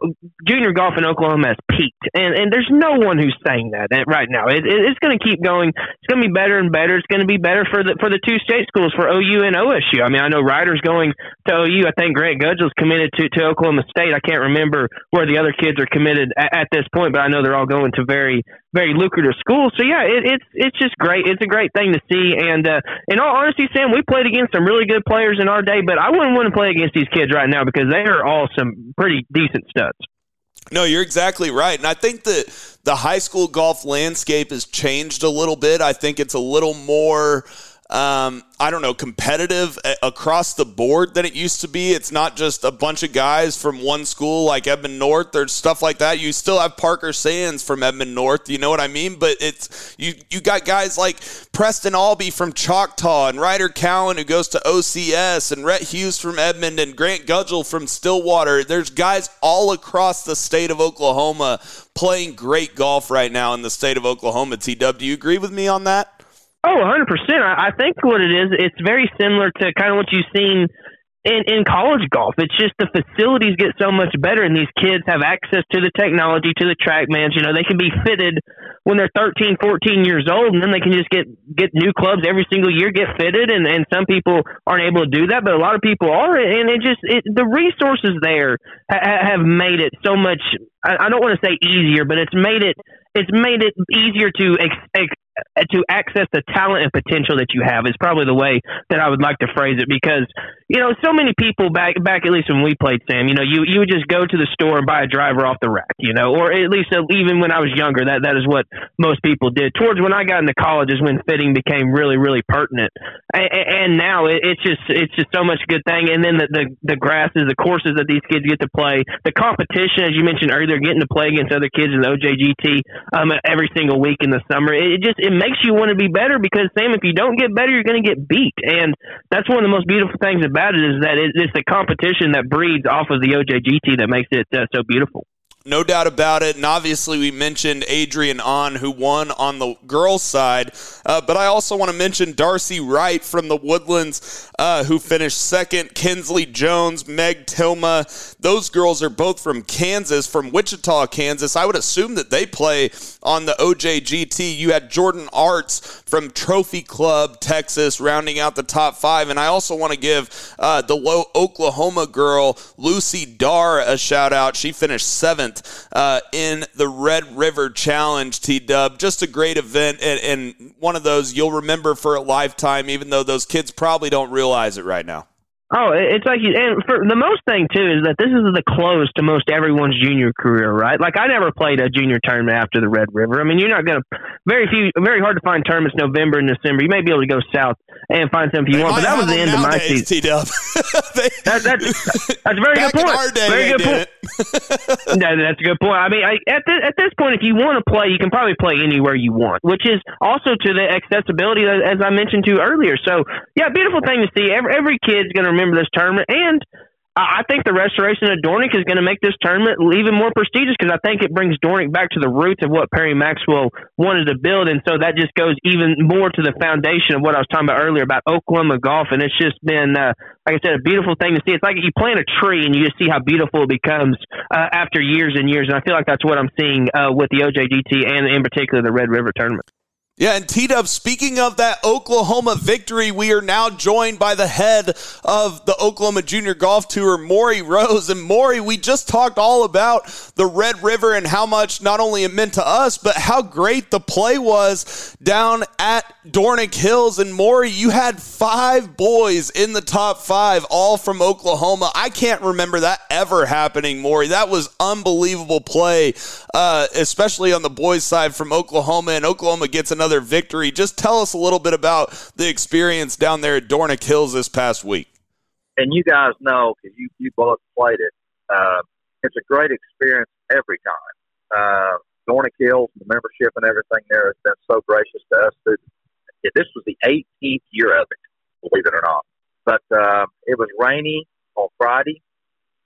junior golf in Oklahoma has peaked, and and there's no one who's saying that right now. It, it, it's going to keep going. It's going to be better and better. It's going to be better for the for the two state schools for OU and OSU. I mean, I know Ryder's going to OU. I think Grant Gudgel's committed to to Oklahoma State. I can't remember where the other kids are committed at, at this point, but I know they're all going to very very lucrative schools. So yeah, it, it's it's just great. It's a great thing to see. And uh, in all honesty, Sam, we played against some really good players in our day, but I wouldn't want to play against these kids right now because they are all some pretty decent studs. No, you're exactly right. And I think that the high school golf landscape has changed a little bit. I think it's a little more um, I don't know, competitive across the board than it used to be. It's not just a bunch of guys from one school like Edmond North or stuff like that. You still have Parker Sands from Edmond North. You know what I mean? But it's you. You got guys like Preston Albee from Choctaw and Ryder Cowan who goes to OCS and Rhett Hughes from Edmond and Grant Gudgel from Stillwater. There's guys all across the state of Oklahoma playing great golf right now in the state of Oklahoma. T W, do you agree with me on that? Oh, 100%. I, I think what it is, it's very similar to kind of what you've seen in, in college golf. It's just the facilities get so much better, and these kids have access to the technology, to the TrackMans. You know, they can be fitted when they're 13, 14 years old, and then they can just get get new clubs every single year, get fitted. And, and some people aren't able to do that, but a lot of people are. And it just it, the resources there ha- have made it so much. I, I don't want to say easier, but it's made it it's made it easier to ex- ex- to access the talent and potential that you have is probably the way that I would like to phrase it because you know so many people back back at least when we played Sam you know you you would just go to the store and buy a driver off the rack you know or at least uh, even when I was younger that that is what most people did. Towards when I got into college is when fitting became really really pertinent. And, and now it, it's just it's just so much good thing. And then the, the the grasses the courses that these kids get to play the competition as you mentioned earlier getting to play against other kids in the OJGT um every single week in the summer it, it just it makes you want to be better because Sam, if you don't get better, you're going to get beat, and that's one of the most beautiful things about it is that it, it's the competition that breeds off of the OJGT that makes it uh, so beautiful. No doubt about it. And obviously, we mentioned Adrian On, who won on the girls' side. Uh, but I also want to mention Darcy Wright from the Woodlands, uh, who finished second. Kinsley Jones, Meg Tilma. Those girls are both from Kansas, from Wichita, Kansas. I would assume that they play on the OJGT. You had Jordan Arts from Trophy Club, Texas, rounding out the top five. And I also want to give uh, the low Oklahoma girl, Lucy Dar, a shout out. She finished seventh uh, in the Red River Challenge, T Dub. Just a great event and, and one of those you'll remember for a lifetime, even though those kids probably don't realize it right now. Oh, it's like, and for the most thing too is that this is the close to most everyone's junior career, right? Like I never played a junior tournament after the Red River. I mean, you're not going to very few, very hard to find tournaments November and December. You may be able to go south and find some if you they want, but that was the end of my season. (laughs) that, that's, that's a very good point. Day, very good point. that, that's a good point. I mean, I, at this, at this point, if you want to play, you can probably play anywhere you want, which is also to the accessibility as I mentioned to earlier. So, yeah, beautiful thing to see. Every, every kid's going to remember this tournament. And I think the restoration of Dornick is going to make this tournament even more prestigious because I think it brings Dornick back to the roots of what Perry Maxwell wanted to build. And so that just goes even more to the foundation of what I was talking about earlier about Oklahoma golf. And it's just been, uh, like I said, a beautiful thing to see. It's like you plant a tree and you just see how beautiful it becomes uh, after years and years. And I feel like that's what I'm seeing uh, with the OJGT and in particular the Red River tournament. Yeah, and T Dub, speaking of that Oklahoma victory, we are now joined by the head of the Oklahoma Junior Golf Tour, Maury Rose. And Maury, we just talked all about the Red River and how much not only it meant to us, but how great the play was down at Dornick Hills. And Maury, you had five boys in the top five, all from Oklahoma. I can't remember that ever happening, Maury. That was unbelievable play, uh, especially on the boys' side from Oklahoma. And Oklahoma gets an another victory. Just tell us a little bit about the experience down there at Dornick Hills this past week. And you guys know because you you both played it. Uh, it's a great experience every time. Uh, Dornick Hills, the membership and everything there has been so gracious to us. This was the 18th year of it, believe it or not. But uh, it was rainy on Friday.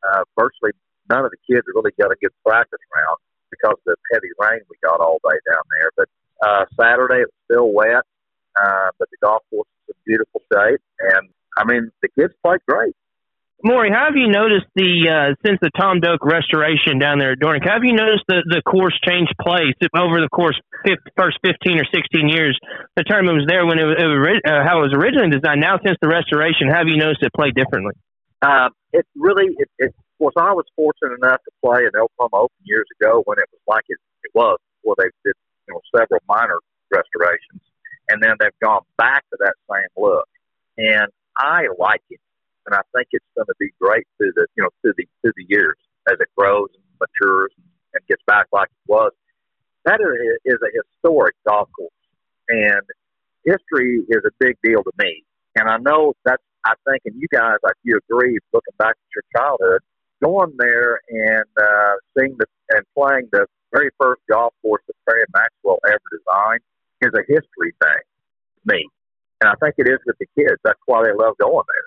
Uh, virtually none of the kids really got a good practice round because of the heavy rain we got all day down there. But uh, Saturday it was still wet, uh, but the golf course is in beautiful shape, and I mean the kids played great. Maury, how have you noticed the uh, since the Tom Doak restoration down there at Dornick? Have you noticed the the course change place over the course first fifteen or sixteen years? The tournament was there when it was, it was uh, how it was originally designed. Now, since the restoration, have you noticed it play differently? Uh, it really, it, it, of course, I was fortunate enough to play in Oklahoma Open years ago when it was like it, it was, where they did you know several minor restorations, and then they've gone back to that same look. And I like it, and I think it's going to be great through the you know through the through the years as it grows and matures and gets back like it was. That is a historic golf course, and history is a big deal to me. And I know that's I think, and you guys, like you agree, looking back at your childhood, going there and uh, seeing the and playing the very first golf course that Perry Maxwell ever designed is a history thing to me. And I think it is with the kids. That's why they love going there.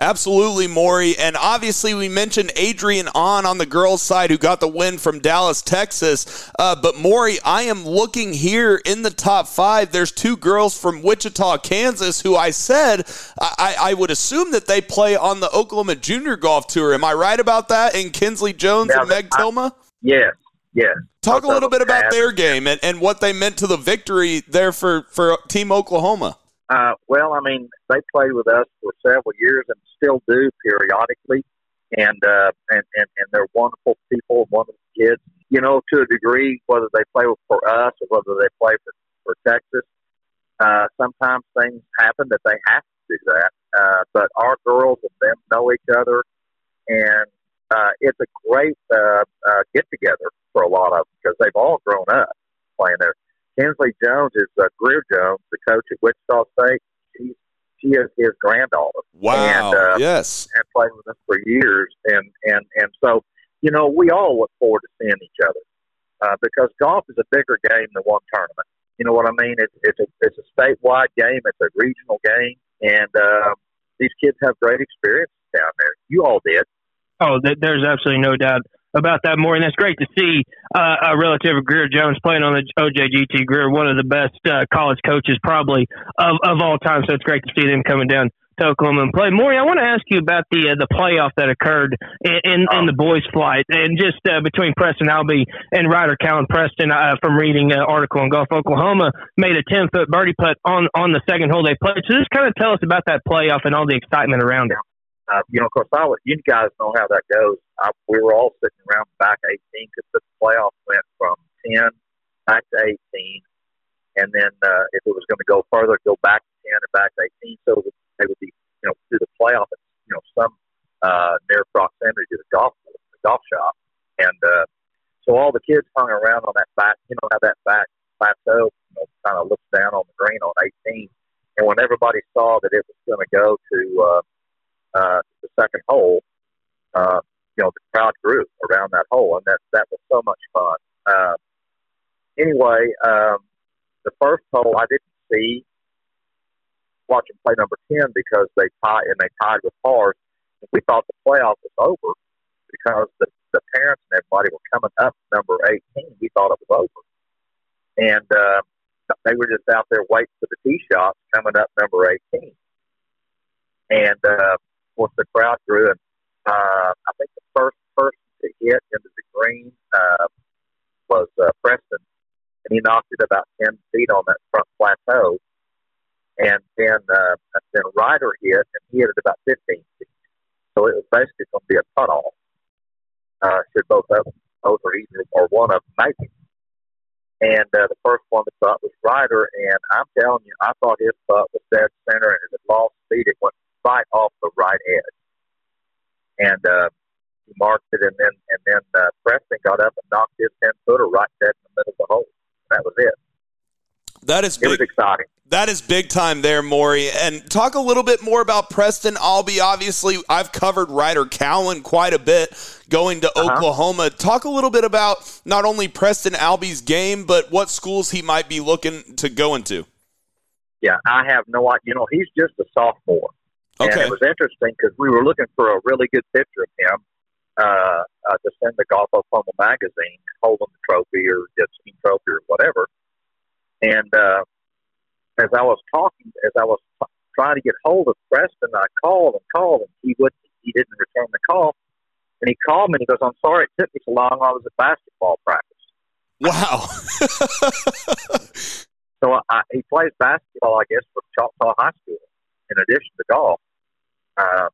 Absolutely, Maury. And obviously, we mentioned Adrian On on the girls' side who got the win from Dallas, Texas. Uh, but, Maury, I am looking here in the top five. There's two girls from Wichita, Kansas, who I said I, I would assume that they play on the Oklahoma Junior Golf Tour. Am I right about that? And Kinsley Jones now, and Meg I, Tilma? Yes, yes. Talk a little bit about their game and, and what they meant to the victory there for, for Team Oklahoma. Uh, well, I mean, they played with us for several years and still do periodically, and uh, and, and and they're wonderful people, wonderful kids. You know, to a degree, whether they play for us or whether they play for for Texas, uh, sometimes things happen that they have to do that. Uh, but our girls and them know each other, and uh, it's a great uh, uh, get together for a lot of them because they've all grown up playing there. Kinsley Jones is uh, Grier Jones, the coach at Wichita State. She's she is his granddaughter. Wow! And, uh, yes, and played with us for years, and and and so you know we all look forward to seeing each other uh, because golf is a bigger game than one tournament. You know what I mean? It's it's a it's a statewide game. It's a regional game, and uh, these kids have great experience down there. You all did. Oh, there's absolutely no doubt about that more, and that's great to see uh, a relative of Grier Jones playing on the OJGT. Grier, one of the best uh, college coaches probably of, of all time. So it's great to see them coming down to Oklahoma and play. Maury, I want to ask you about the uh, the playoff that occurred in in, in the boys' flight, and just uh, between Preston Albee and Ryder Cowan Preston, uh, from reading an article on Golf Oklahoma, made a ten foot birdie putt on on the second hole they played. So just kind of tell us about that playoff and all the excitement around it. Uh, you know, of course, I would, you guys know how that goes. I, we were all sitting around back 18 because the playoff went from 10 back to 18. And then uh, if it was going to go further, go back to 10 and back to 18. So they would be, you know, through the playoff at, you know, some uh, near proximity to the golf the golf shop. And uh, so all the kids hung around on that back, you know, how that back plateau, you know, kind of looks down on the green on 18. And when everybody saw that it was going to go to, uh, uh, the second hole, uh, you know, the crowd grew around that hole, and that that was so much fun. Uh, anyway, um, the first hole I didn't see watching play number ten because they tied and they tied with pars. We thought the playoff was over because the the parents and everybody were coming up number eighteen. We thought it was over, and uh, they were just out there waiting for the tee shots coming up number eighteen. And uh, course, the crowd grew, and uh, I think the first person to hit into the green uh, was uh, Preston, and he knocked it about ten feet on that front plateau. And then uh, then Ryder hit, and he hit it about fifteen feet. So it was basically going to be a cut off. Uh, should both of them, both or either or one of them make it. And uh, the first one to cut was Ryder, and I'm telling you, I thought his putt was dead center, and it lost speed, it went right off the right edge. And uh, he marked it, and then and then uh, Preston got up and knocked his ten footer right dead in the middle of the hole. That was it. That is It big. was exciting. That is big time there, Maury. And talk a little bit more about Preston Albee. Obviously, I've covered Ryder Cowan quite a bit going to Uh-huh. Oklahoma. Talk a little bit about not only Preston Albee's game, but what schools he might be looking to go into. Yeah, I have no idea. You know, he's just a sophomore. And it was interesting because we were looking for a really good picture of him uh, uh, to send to Golf Oklahoma magazine, holding the trophy or the team trophy or whatever. And uh, as I was talking, as I was t- trying to get hold of Preston, I called and called, and he would he didn't return the call. And he called me and he goes, "I'm sorry it took me so long. I was at basketball practice." Wow. (laughs) So I, he plays basketball, I guess, for Choctaw High School in addition to golf. Uh,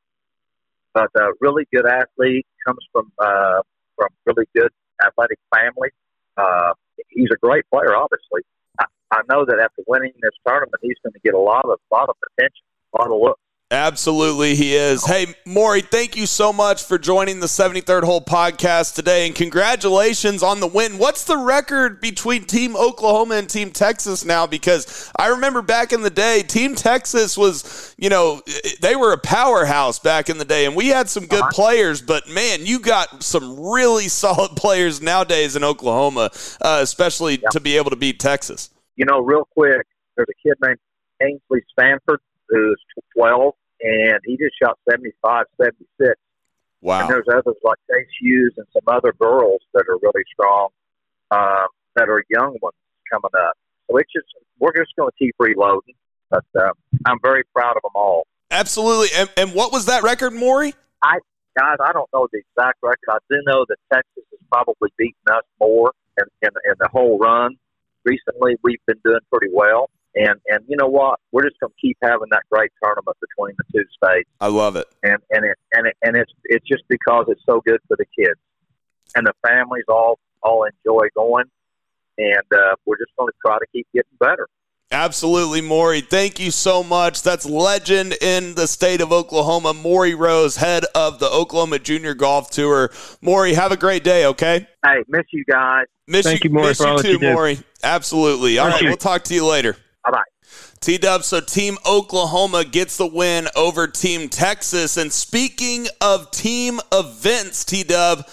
but uh, really good athlete, comes from uh, from really good athletic family. Uh, he's a great player, obviously. I, I know that after winning this tournament, he's going to get a lot of lot of attention, a lot of looks. Absolutely, he is. Hey, Maury, thank you so much for joining the 73rd Hole podcast today, and congratulations on the win. What's the record between Team Oklahoma and Team Texas now? Because I remember back in the day, Team Texas was, you know, they were a powerhouse back in the day, and we had some good players, but man, you got some really (laughs) solid players nowadays in Oklahoma, uh, especially to be able to beat Texas. You know, real quick, there's a kid named Ainsley Stanford who's 12, and he just shot 75, 76. Wow. And there's others like Chase Hughes and some other girls that are really strong, um, that are young ones coming up. So it's just we're just going to keep reloading. But uh, I'm very proud of them all. Absolutely. And, and what was that record, Maury? I guys, I don't know the exact record. I do know that Texas has probably beaten us more in, in, in the whole run. Recently, we've been doing pretty well. And and you know what? We're just going to keep having that great tournament between the two states. I love it. and and it and it and it's it's just because it's so good for the kids and the families all all enjoy going and uh, we're just going to try to keep getting better Absolutely, Maury. Thank you so much. That's legend in the state of Oklahoma, Maury Rose, head of the Oklahoma Junior Golf Tour. Maury, have a great day, okay? hey miss you guys Miss Thank you, you, Maury, miss for you that too, you. Maury. Absolutely. All Miss you. we'll talk to you later. Bye-bye T Dub, so Team Oklahoma gets the win over Team Texas. And speaking of team events, T Dub,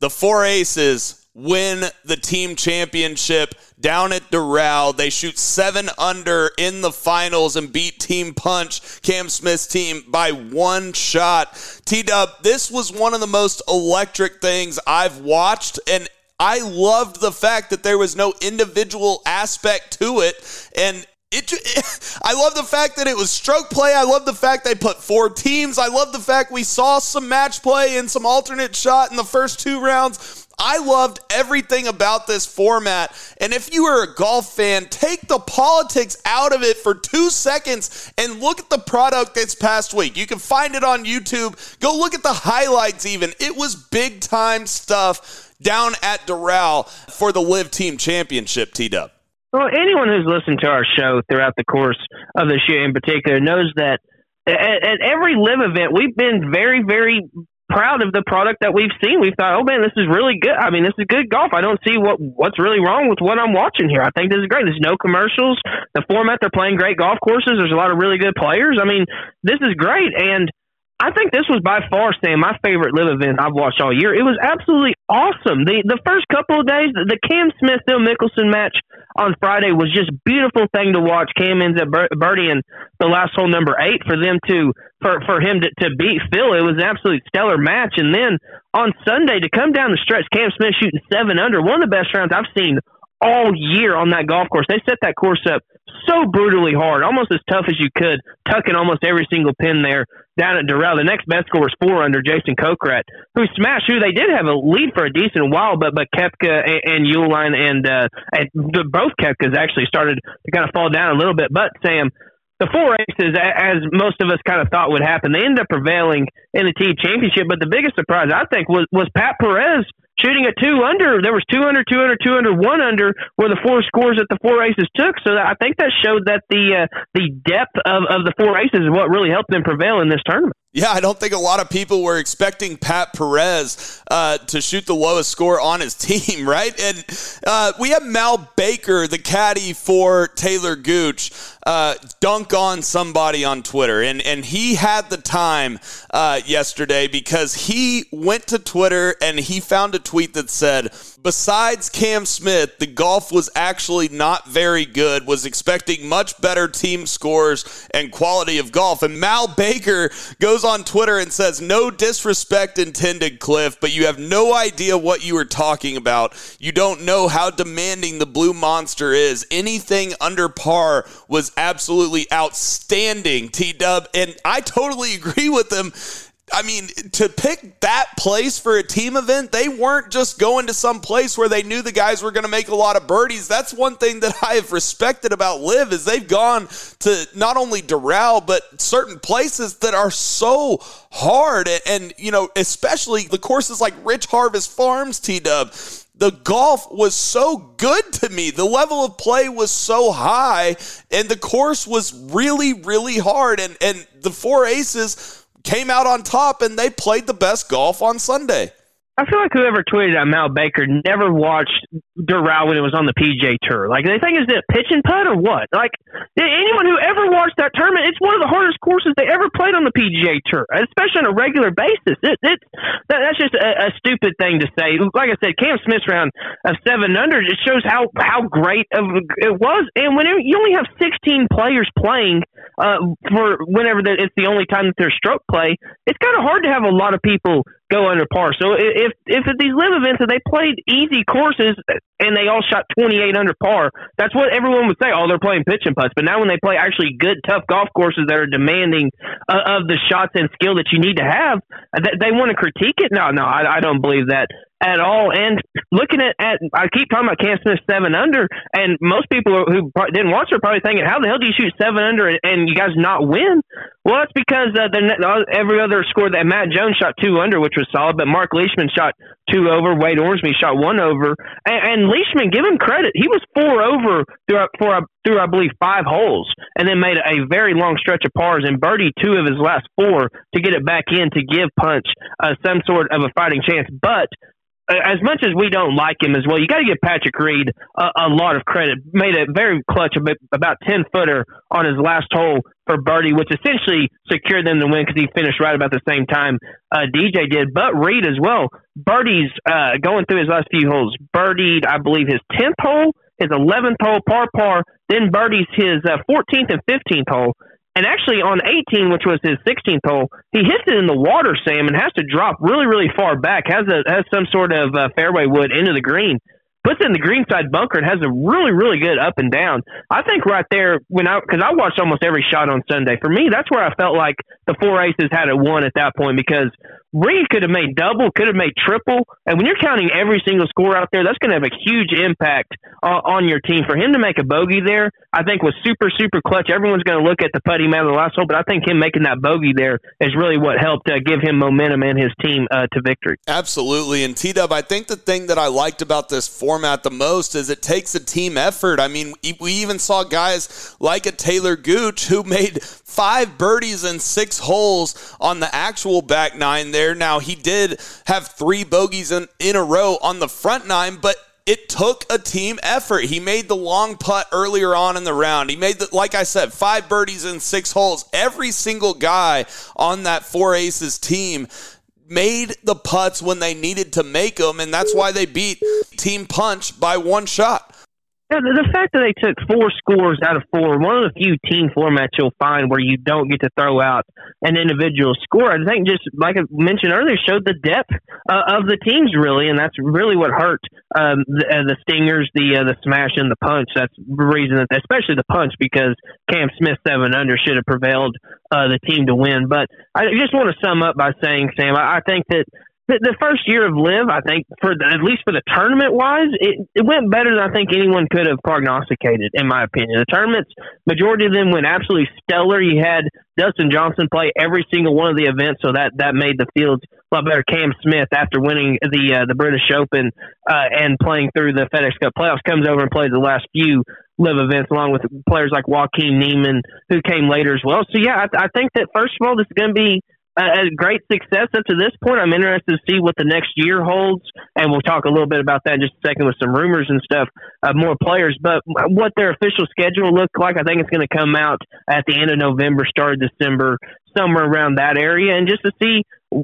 the four aces win the team championship down at Doral. They shoot seven under in the finals and beat Team Punch, Cam Smith's team, by one shot. T Dub, this was one of the most electric things I've watched. And I loved the fact that there was no individual aspect to it. And it, (laughs) I love the fact that it was stroke play. I love the fact they put four teams. I love the fact we saw some match play and some alternate shot in the first two rounds. I loved everything about this format. And if you are a golf fan, take the politics out of it for two seconds and look at the product this past week. You can find it on YouTube. Go look at the highlights, even. It was big time stuff down at Doral for the LIV Team Championship, T Dub. Well, anyone who's listened to our show throughout the course of this year in particular knows that at, at every LIV event, we've been very, very proud of the product that we've seen. We've thought, oh man, this is really good. I mean, this is good golf. I don't see what what's really wrong with what I'm watching here. I think this is great. There's no commercials. The format, they're playing great golf courses. There's a lot of really good players. I mean, this is great. And I think this was by far, Sam, my favorite LIV event I've watched all year. It was absolutely awesome. The the first couple of days, the Cam Smith Phil Mickelson match on Friday was just beautiful thing to watch. Cam ends up bir- birdieing the last hole number eight for them to for for him to, to beat Phil. It was an stellar match. And then on Sunday to come down the stretch, Cam Smith shooting seven under, one of the best rounds I've seen all year on that golf course. They set that course up so brutally hard, almost as tough as you could, tucking almost every single pin there down at Doral. The next best score was four under Jason Kokrak, who smashed who they did have a lead for a decent while, but but Koepka and, and Uihlein and uh, and the, both Koepkas actually started to kind of fall down a little bit. But Sam, the four aces, as most of us kind of thought would happen, they ended up prevailing in the team championship. But the biggest surprise, I think, was was Pat Perez shooting at two under. There was two under, two under, two under, one under were the four scores that the four aces took. So I think that showed that the uh, the depth of, of the four aces is what really helped them prevail in this tournament. Yeah, I don't think a lot of people were expecting Pat Perez uh, to shoot the lowest score on his (laughs) team, right? And uh, we have Mal Baker, the caddy for Taylor Gooch, uh, dunk on somebody on Twitter. And, and he had the time uh, yesterday because he went to Twitter and he found a tweet that said, Besides Cam Smith, the golf was actually not very good, was expecting much better team scores and quality of golf. And Mal Baker goes on Twitter and says, No disrespect intended, Cliff, but you have no idea what you were talking about. You don't know how demanding the Blue Monster is. Anything under par was absolutely outstanding, T Dub. And I totally (laughs) agree with him I mean, to pick that place for a team event, they weren't just going to some place where they knew the guys were going to make a lot of birdies. That's one thing that I have respected about LIV is they've gone to not only Doral but certain places that are so hard, and, you know, especially the courses like Rich Harvest Farms, T Dub the golf was so good to me. The level of play was so high, and the course was really, really hard. And and the four aces came out on top and they played the best golf on Sunday. I feel like whoever tweeted at Mal Baker never watched Doral when it was on the PGA Tour. Like they think it's it pitch and putt or what? Like anyone who ever watched that tournament, it's one of the hardest courses they ever played on the PGA Tour, especially on a regular basis. It, it's that, that's just a, a stupid thing to say. Like I said, Cam Smith's round of seven under just shows how how great of it was. And when it, you only have 16 players playing uh, for whenever the, it's the only time that there's stroke play, it's kind of hard to have a lot of people go under par. So if if at these LIV events that they played easy courses and they all shot 28 under par, that's what everyone would say. Oh, they're playing pitch and putts. But now when they play actually good, tough golf courses that are demanding uh, of the shots and skill that you need to have, they, they want to critique it. No, no, I, I don't believe that at all. And looking at, at I keep talking about Cam Smith seven under, and most people who didn't watch are probably thinking, how the hell do you shoot seven under and, and you guys not win? Well, that's because uh, the, uh, every other score that Matt Jones shot two under, which was solid, but Mark Leishman shot two over. Wade Ormsby shot one over, and, and Leishman, give him credit, he was four over through for through I believe five holes, and then made a very long stretch of pars and birdie two of his last four to get it back in to give Punch uh, some sort of a fighting chance. But as much as we don't like him as well, you got to give Patrick Reed a, a, lot of credit. Made a very clutch, about ten footer on his last hole for birdie, which essentially secured them the win because he finished right about the same time uh, DJ did. But Reed as well, birdies uh, going through his last few holes. Birdied, I believe, his tenth hole, his eleventh hole, par par. Then birdies his uh, fourteenth and fifteenth hole. And actually, on 18, which was his 16th hole, he hits it in the water, Sam, and has to drop really, really far back. Has a has some sort of uh, fairway wood into the green puts it in the greenside bunker and has a really, really good up and down. I think right there when I because I watched almost every shot on Sunday. For me, that's where I felt like the four aces had it won at that point because Reed could have made double, could have made triple, and when you're counting every single score out there, that's going to have a huge impact uh, on your team. For him to make a bogey there, I think was super, super clutch. Everyone's going to look at the putty man of the last hole, but I think him making that bogey there is really what helped uh, give him momentum and his team uh, to victory. Absolutely, and T Dub, I think the thing that I liked about this format the most is it takes a team effort. I mean, we even saw guys like a Taylor Gooch who made five birdies and six holes on the actual back nine there. Now, he did have three bogeys in, in a row on the front nine, but it took a team effort. He made the long putt earlier on in the round. He made the, like I said, five birdies in six holes. Every single guy on that four aces team made the putts when they needed to make them, and that's why they beat Team Punch by one shot. Yeah, the, fact that they took four scores out of four, one of the few team formats you'll find where you don't get to throw out an individual score, I think just like I mentioned earlier, showed the depth uh, of the teams really, and that's really what hurt um, the, uh, the Stingers, the uh, the smash and the punch. That's the reason that, especially the punch, because Cam Smith seven under should have prevailed uh, the team to win. But I just want to sum up by saying, Sam, I, I think that the, the first year of LIV, I think for the, at least for the tournament wise, it, it went better than I think anyone could have prognosticated, in my opinion. The tournaments, majority of them went absolutely stellar. You had Dustin Johnson play every single one of the events, so that that made the field a lot better. Cam Smith, after winning the uh, the British Open uh, and playing through the FedEx Cup playoffs, comes over and plays the last few LIV events along with players like Joaquin Niemann, who came later as well. So yeah, I, I think that first of all, this is going to be a, great success up to this point. I'm interested to see what the next year holds, and we'll talk a little bit about that in just a second with some rumors and stuff, of more players. But what their official schedule looks like, I think it's going to come out at the end of November, start of December, somewhere around that area, and just to see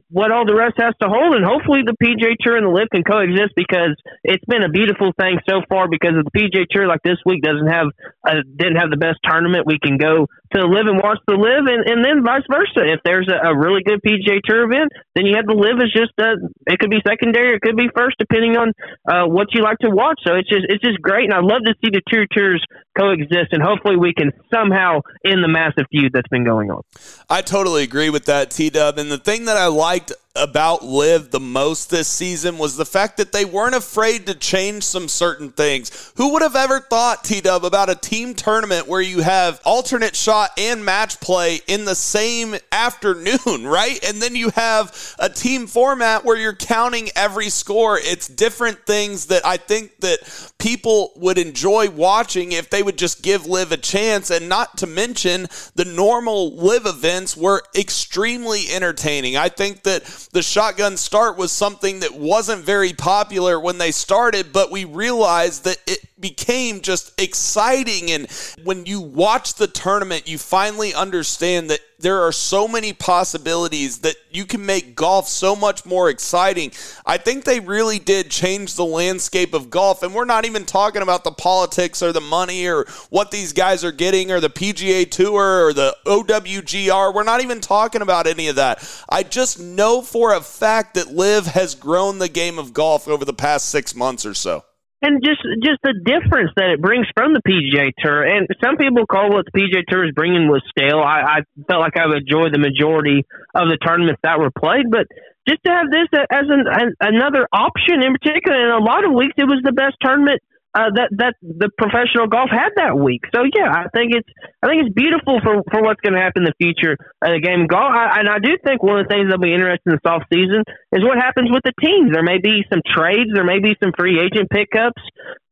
what all the rest has to hold, and hopefully the PGA Tour and the LIV can coexist because it's been a beautiful thing so far. Because if the PGA Tour like this week doesn't have a, didn't have the best tournament, we can go to LIV and watch the LIV, and, and then vice versa. If there's a, a really good PGA Tour event, then you have the LIV as just a, it could be secondary, it could be first, depending on uh, what you like to watch. So it's just it's just great, and I love to see the two tours coexist, and hopefully we can somehow end the massive feud that's been going on. I totally agree with that, T Dub. And the thing that I liked about LIV the most this season was the fact that they weren't afraid to change some certain things. Who would have ever thought, T Dub, about a team tournament where you have alternate shot and match play in the same afternoon, (laughs) right? And then you have a team format where you're counting every score. It's different things that I think that people would enjoy watching if they would just give LIV a chance. And not to mention, the normal LIV events were extremely entertaining. I think that the shotgun start was something that wasn't very popular when they started, but we realized that it became just exciting. And when you watch the tournament, you finally understand that there are so many possibilities that you can make golf so much more exciting. I think they really did change the landscape of golf. And we're not even talking about the politics or the money or what these guys are getting or the PGA Tour or the OWGR. We're not even talking about any of that. I just know for a fact that LIV has grown the game of golf over the past six months or so and just just the difference that it brings from the PGA Tour. And some people call what the PGA Tour is bringing was stale. I, I felt like I would enjoy the majority of the tournaments that were played, but just to have this as an, an, another option in particular, in a lot of weeks, it was the best tournament uh, that that the professional golf had that week. So yeah, I think it's I think it's beautiful for for what's going to happen in the future of the game of golf. I, and I do think one of the things that'll be interesting in the soft season is what happens with the teams. There may be some trades, there may be some free agent pickups,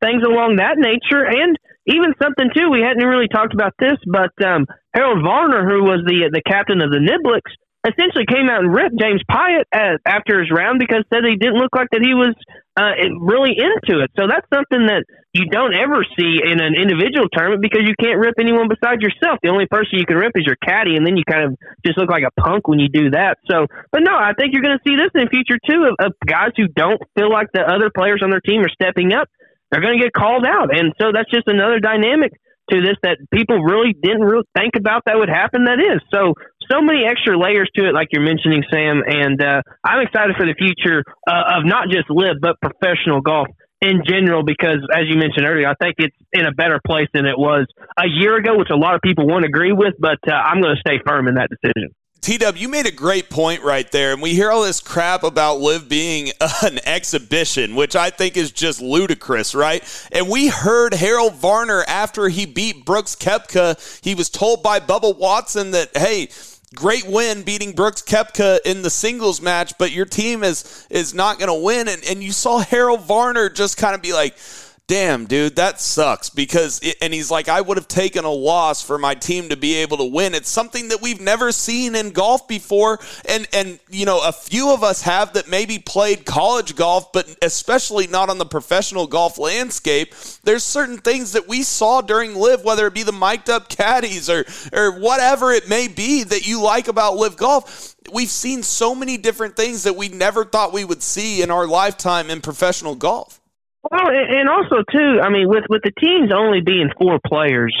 things along that nature, and even something too. We hadn't really talked about this, but um, Harold Varner, who was the the captain of the Niblicks, essentially came out and ripped James Piot at, after his round because said he didn't look like that he was uh, really into it. So that's something that you don't ever see in an individual tournament because you can't rip anyone besides yourself. The only person you can rip is your caddy, and then you kind of just look like a punk when you do that. So, but no, I think you're going to see this in the future too of, of guys who don't feel like the other players on their team are stepping up. They're going to get called out, and so that's just another dynamic to this that people really didn't really think about that would happen. That is so so many extra layers to it, like you're mentioning, Sam. And uh, I'm excited for the future uh, of not just LIV but professional golf in general because, as you mentioned earlier, I think it's in a better place than it was a year ago, which a lot of people won't agree with. But uh, I'm going to stay firm in that decision. T Dub, you made a great point right there. And we hear all this crap about LIV being (laughs) an exhibition, which I think is just ludicrous, right? And we heard Harold Varner after he beat Brooks Koepka, he was told by Bubba Watson that, hey, great win beating Brooks Koepka in the singles match, but your team is is not going to win. And, and you saw Harold Varner just kind of be like, damn, dude, that sucks because, it, and he's like, I would have taken a loss for my team to be able to win. It's something that we've never seen in golf before. And, and, you know, a few of us have that maybe played college golf, but especially not on the professional golf landscape. There's certain things that we saw during LIV, whether it be the mic'd up caddies or, or whatever it may be that you like about LIV golf. We've seen so many different things that we never thought we would see in our lifetime in professional golf. Well, and also too, I mean, with with the teams only being four players,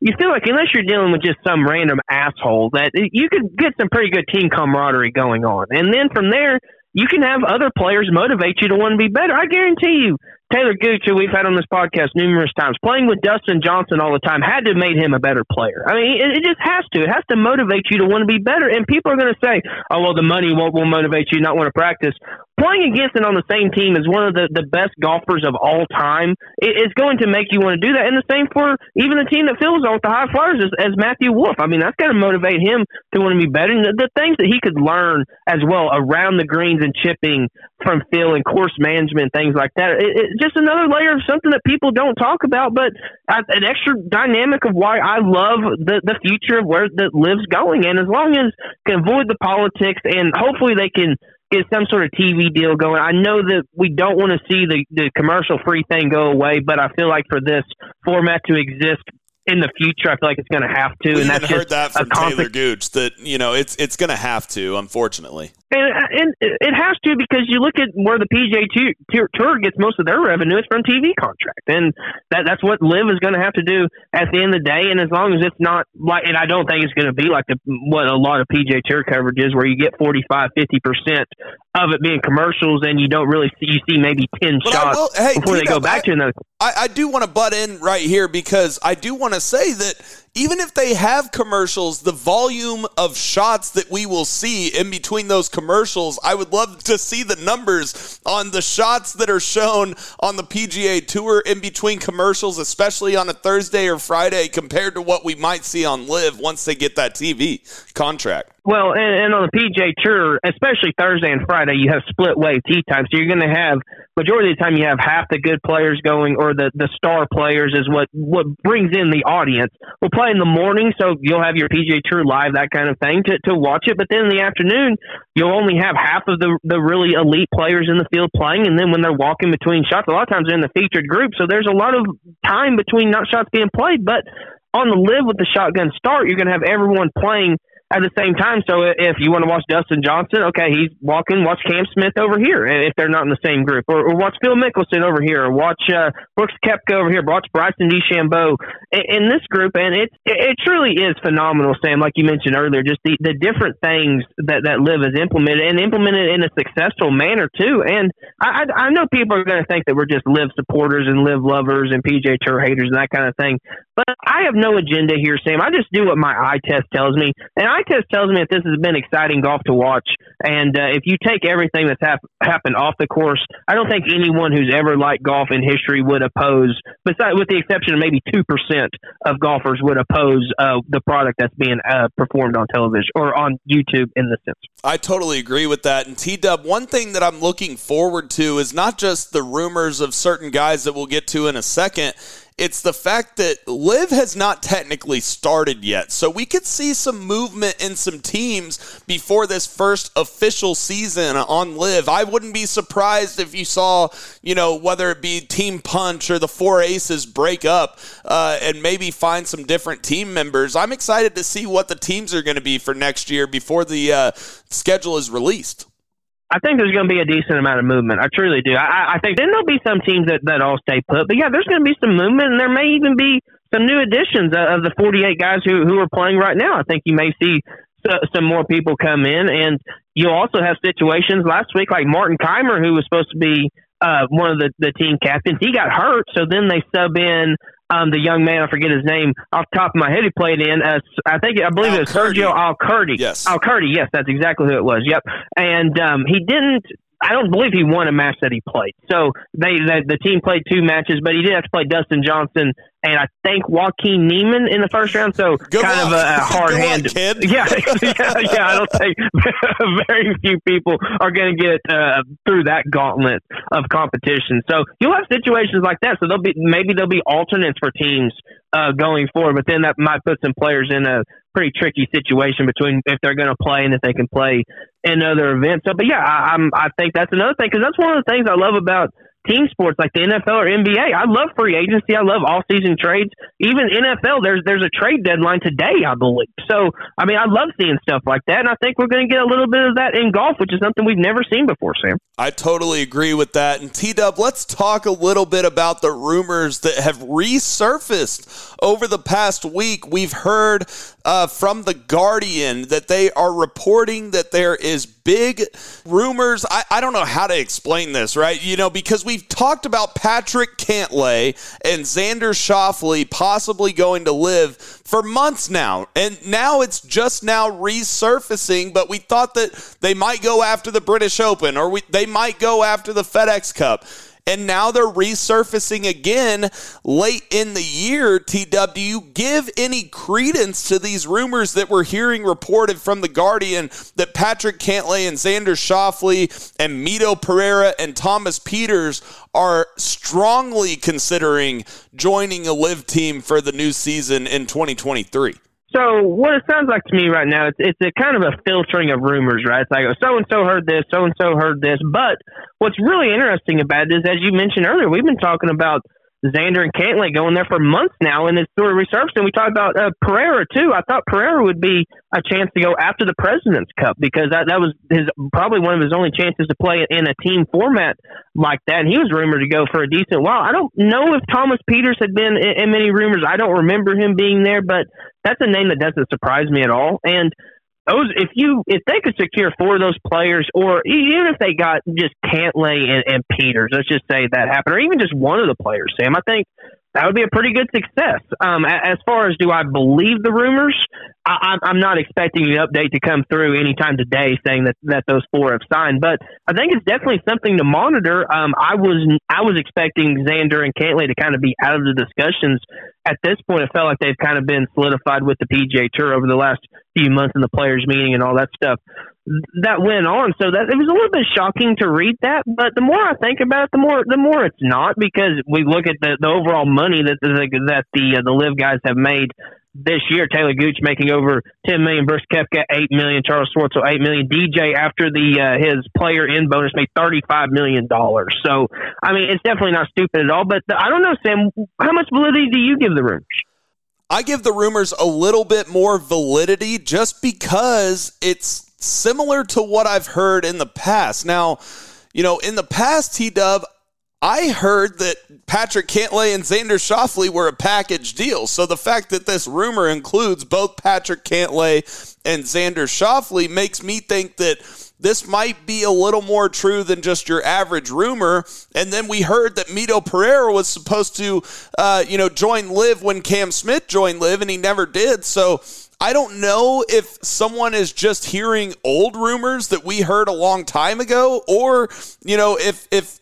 you feel like unless you're dealing with just some random asshole, that you could get some pretty good team camaraderie going on, and then from there you can have other players motivate you to want to be better. I guarantee you, Taylor Gooch, who we've had on this podcast numerous times, playing with Dustin Johnson all the time had to have made him a better player. I mean, it, it just has to. It has to motivate you to want to be better. And people are going to say, oh, well, the money won't will motivate you not want to practice. Playing against and on the same team is one of the, the best golfers of all time. It, it's going to make you want to do that. And the same for even the team that fills with the high flyers as, as Matthew Wolff. I mean, that's going to motivate him to want to be better. And the, the things that he could learn as well around the greens and chipping from Phil and course management, things like that. It, it, just another layer of something that people don't talk about, but an extra dynamic of why I love the the future of where the LIV's going. And as long as can avoid the politics and hopefully they can get some sort of TV deal going. I know that we don't want to see the the commercial free thing go away, but I feel like for this format to exist in the future, I feel like it's going to have to. We and that's heard that from Taylor Gooch that you know it's it's going to have to, unfortunately. And, uh, and it has to because you look at where the PGA Tour gets most of their revenue, it's from TV contract, and that that's what LIV is going to have to do at the end of the day. And as long as it's not like, and I don't think it's going to be like the what a lot of PGA Tour coverage is, where you get 45, 50 percent of it being commercials, and you don't really see you see maybe ten but shots will, hey, before they go back I, to another. I, I do want to butt in right here because I do want to say that even if they have commercials, the volume of shots that we will see in between those commercials, I would love to see the numbers on the shots that are shown on the PGA Tour in between commercials, especially on a Thursday or Friday, compared to what we might see on LIV once they get that TV contract. Well, and, and on the PGA Tour, especially Thursday and Friday, you have split wave tee time. So you're going to have majority of the time you have half the good players going, or the the star players is what what brings in the audience. We'll play in the morning, so you'll have your PGA Tour live, that kind of thing, to to watch it. But then in the afternoon, you'll only have half of the the really elite players in the field playing, and then when they're walking between shots, a lot of times they're in the featured group, so there's a lot of time between not shots being played, but on the LIV with the shotgun start, you're going to have everyone playing at the same time. So if you want to watch Dustin Johnson, okay, he's walking. Watch Cam Smith over here if they're not in the same group, or, or watch Phil Mickelson over here, or watch uh, Brooks Koepka over here, watch Bryson DeChambeau in, in this group, and it it truly is phenomenal, Sam. Like you mentioned earlier, just the, the different things that that LIV has implemented and implemented in a successful manner too. And I I, I know people are going to think that we're just LIV supporters and LIV lovers and PGA Tour haters and that kind of thing, but I have no agenda here, Sam. I just do what my eye test tells me, and eye test tells me that this has been exciting golf to watch. And uh, if you take everything that's hap- happened off the course, I don't think anyone who's ever liked golf in history would oppose, besides with the exception of maybe two percent of golfers would oppose uh, the product that's being uh, performed on television or on YouTube in this sense. I totally agree with that. And T Dub, one thing that I'm looking forward to is not just the rumors of certain guys that we'll get to in a second it's the fact that LIV has not technically started yet. So we could see some movement in some teams before this first official season on LIV. I wouldn't be surprised if you saw, you know, whether it be Team Punch or the Four Aces break up uh, and maybe find some different team members. I'm excited to see what the teams are going to be for next year before the uh, schedule is released. I think there's going to be a decent amount of movement. I truly do. I, I think then there'll be some teams that, that all stay put. But yeah, there's going to be some movement, and there may even be some new additions of the 48 guys who, who are playing right now. I think you may see some more people come in, and you'll also have situations last week like Martin Kaymer, who was supposed to be uh, one of the, the team captains. He got hurt, so then they sub in um, the young man, I forget his name off the top of my head, he played in. Uh, I think I believe Al it was Sergio Alcurdy. Yes, Alcurdy. Yes, that's exactly who it was. Yep, and um, he didn't. I don't believe he won a match that he played. So they the, the team played two matches, but he did have to play Dustin Johnson and I think Joaquin Niemann in the first round. So Good kind luck. of a, a hard (laughs) Good hand. Luck, kid. (laughs) Yeah, yeah, yeah. I don't think (laughs) very few people are going to get uh, through that gauntlet of competition. So you'll have situations like that. So there'll be maybe there'll be alternates for teams uh, going forward, but then that might put some players in a pretty tricky situation between if they're going to play and if they can play in other events. So, but yeah, I, I'm I think that's another thing because that's one of the things I love about team sports like the NFL or NBA. I love free agency. I love all season trades. Even NFL, there's there's a trade deadline today, I believe. So I mean, I love seeing stuff like that, and I think we're going to get a little bit of that in golf, which is something we've never seen before, Sam. I totally agree with that. And T Dub, let's talk a little bit about the rumors that have resurfaced over the past week. We've heard uh, from the Guardian that they are reporting that there is big rumors. I, I don't know how to explain this, right? You know, because we've talked about Patrick Cantlay and Xander Schauffele possibly going to LIV for months now. And now it's just now resurfacing, but we thought that they might go after the British Open or we, they might go after the FedEx Cup and now they're resurfacing again late in the year. TW, do you give any credence to these rumors that we're hearing reported from the Guardian that Patrick Cantlay and Xander Schauffele and Mito Pereira and Thomas Pieters are strongly considering joining a LIV team for the new season in 2023? So what it sounds like to me right now, it's, it's a kind of a filtering of rumors, right? It's like so and so heard this, so and so heard this. But what's really interesting about it is, as you mentioned earlier, we've been talking about Xander and Cantlay going there for months now, and it's sort of resurfaced. And We talked about uh, Pereira too. I thought Pereira would be a chance to go after the President's Cup because that that was his probably one of his only chances to play in a team format like that. And he was rumored to go for a decent while. I don't know if Thomas Pieters had been in, in many rumors. I don't remember him being there, but that's a name that doesn't surprise me at all. And those if you if they could secure four of those players, or even if they got just Cantlay and, and Pieters, let's just say that happened, or even just one of the players, Sam, I think that would be a pretty good success. Um, as far as do I believe the rumors, I, I'm not expecting an update to come through anytime today saying that, that those four have signed, but I think it's definitely something to monitor. Um, I was I was expecting Xander and Cantlay to kind of be out of the discussions. At this point, it felt like they've kind of been solidified with the PGA Tour over the last few months in the players' meeting and all that stuff that went on. So that it was a little bit shocking to read that, but the more I think about it, the more the more it's not because we look at the, the overall money that the, that the uh, the LIV guys have made this year. Taylor Gooch making over ten million, Brooks Koepka eight million, Charles Schwartzel eight million, DJ after the uh, his player in bonus made thirty five million dollars. So I mean, it's definitely not stupid at all. But the, I don't know, Sam. How much validity do you give the rumors? I give the rumors a little bit more validity just because it's similar to what I've heard in the past. Now, you know, in the past, T Dub, I heard that Patrick Cantlay and Xander Schauffele were a package deal. So the fact that this rumor includes both Patrick Cantlay and Xander Schauffele makes me think that this might be a little more true than just your average rumor. And then we heard that Mito Pereira was supposed to, uh, you know, join LIV when Cam Smith joined LIV, and he never did. So I don't know if someone is just hearing old rumors that we heard a long time ago, or you know, if if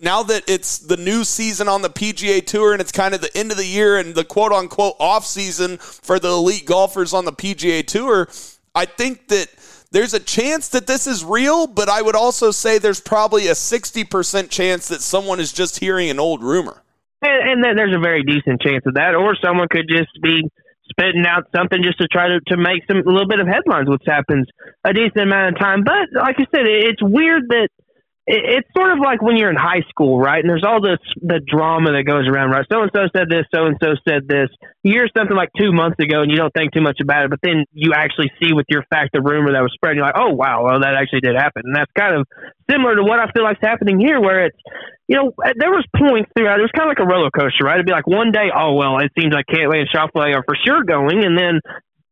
now that it's the new season on the PGA Tour and it's kind of the end of the year and the quote unquote off season for the elite golfers on the PGA Tour, I think that there's a chance that this is real, but I would also say there's probably a 60% chance that someone is just hearing an old rumor. And, and there's a very decent chance of that, or someone could just be spitting out something just to try to, to make some a little bit of headlines, which happens a decent amount of time. But like I said, it's weird that it's sort of like when you're in high school, right? And there's all this the drama that goes around, right? So and so said this, so and so said this. You hear something like two months ago, and you don't think too much about it, but then you actually see with your fact the rumor that was spread. You're like, oh wow, well that actually did happen, and that's kind of similar to what I feel like's happening here, where it's you know uh, there was points throughout. It was kind of like a roller coaster, right? It'd be like one day, oh well, it seems like Cantlay and Schauffele are for sure going, and then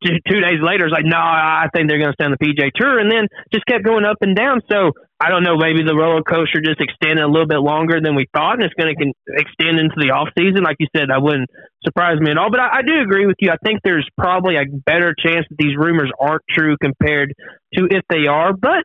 two days later, it's like, no, I think they're going to stay on the PGA Tour, and then just kept going up and down. So I don't know, maybe the roller coaster just extended a little bit longer than we thought, and it's going to extend into the off season. Like you said, that wouldn't surprise me at all. But I, I do agree with you. I think there's probably a better chance that these rumors aren't true compared to if they are. But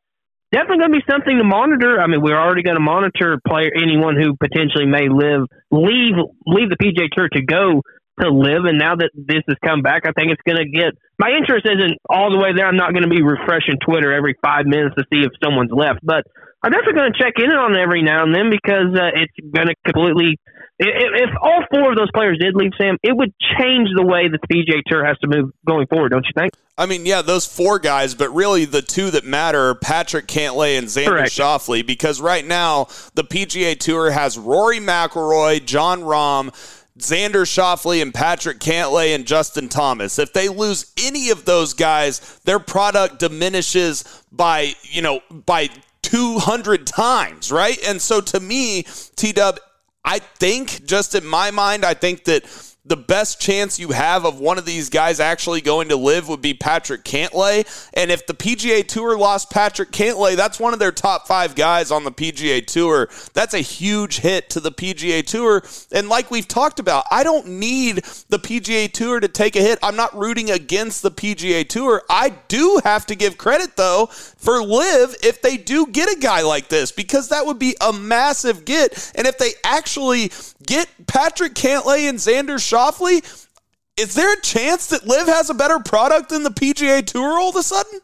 definitely going to be something to monitor. I mean, we're already going to monitor player anyone who potentially may live leave leave the PGA Tour to go to LIV. And now that this has come back, I think it's going to get my interest isn't all the way there. I'm not going to be refreshing Twitter every five minutes to see if someone's left, but I'm definitely going to check in on it every now and then because uh, it's going to completely If, if all four of those players did leave, Sam, it would change the way that the PGA Tour has to move going forward, don't you think? I mean, yeah, those four guys, but really the two that matter are Patrick Cantlay and Xander Correct. Schauffele because right now the PGA Tour has Rory McIlroy, Jon Rahm, Xander Schauffele and Patrick Cantlay and Justin Thomas. If they lose any of those guys, their product diminishes by, you know, by 200 times, right? And so to me, T Dub, I think, just in my mind, I think that the best chance you have of one of these guys actually going to LIV would be Patrick Cantlay. And if the PGA Tour lost Patrick Cantlay, that's one of their top five guys on the PGA Tour. That's a huge hit to the PGA Tour. And like we've talked about, I don't need the PGA Tour to take a hit. I'm not rooting against the PGA Tour. I do have to give credit, though, for LIV if they do get a guy like this, because that would be a massive get. And if they actually get Patrick Cantlay and Xander Schauffele, is there a chance that LIV has a better product than the PGA Tour all of a sudden?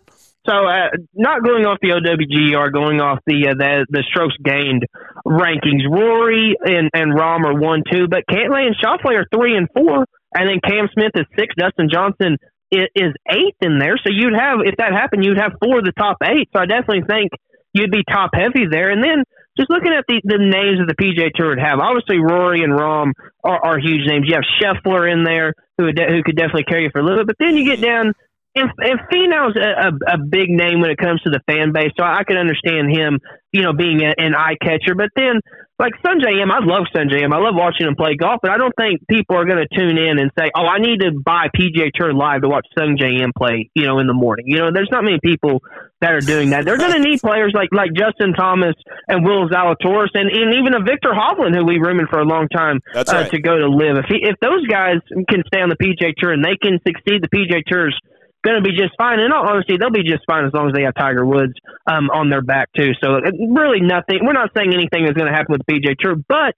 So, uh, not going off the OWG or going off the uh, the, the strokes gained rankings, Rory and and Rahm are one, two, but Cantlay and Schauffele are three and four, and then Cam Smith is six. Dustin Johnson is, is eighth in there. So you'd have if that happened, you'd have four of the top eight. So I definitely think you'd be top heavy there. And then just looking at the, the names of the PGA Tour would have, obviously Rory and Rahm are, are huge names. You have Scheffler in there who de- who could definitely carry you for a little bit. But then you get down, and, and Finau's a, a, a big name when it comes to the fan base, so I can understand him, you know, being a, an eye catcher. But then like Sungjae Im, I love Sungjae Im. I love watching him play golf, but I don't think people are going to tune in and say, "Oh, I need to buy PGA Tour live to watch Sungjae Im play." You know, in the morning. You know, there's not many people that are doing that. They're going to need players like like Justin Thomas and Will Zalatoris, and, and even a Viktor Hovland, who we rumored for a long time That's uh, right. to go to LIV. If he, if those guys can stay on the PGA Tour and they can succeed, the PGA Tour's going to be just fine. And honesty, they'll be just fine as long as they have Tiger Woods um, on their back too. So uh, really nothing. We're not saying anything is going to happen with the PGA Tour, but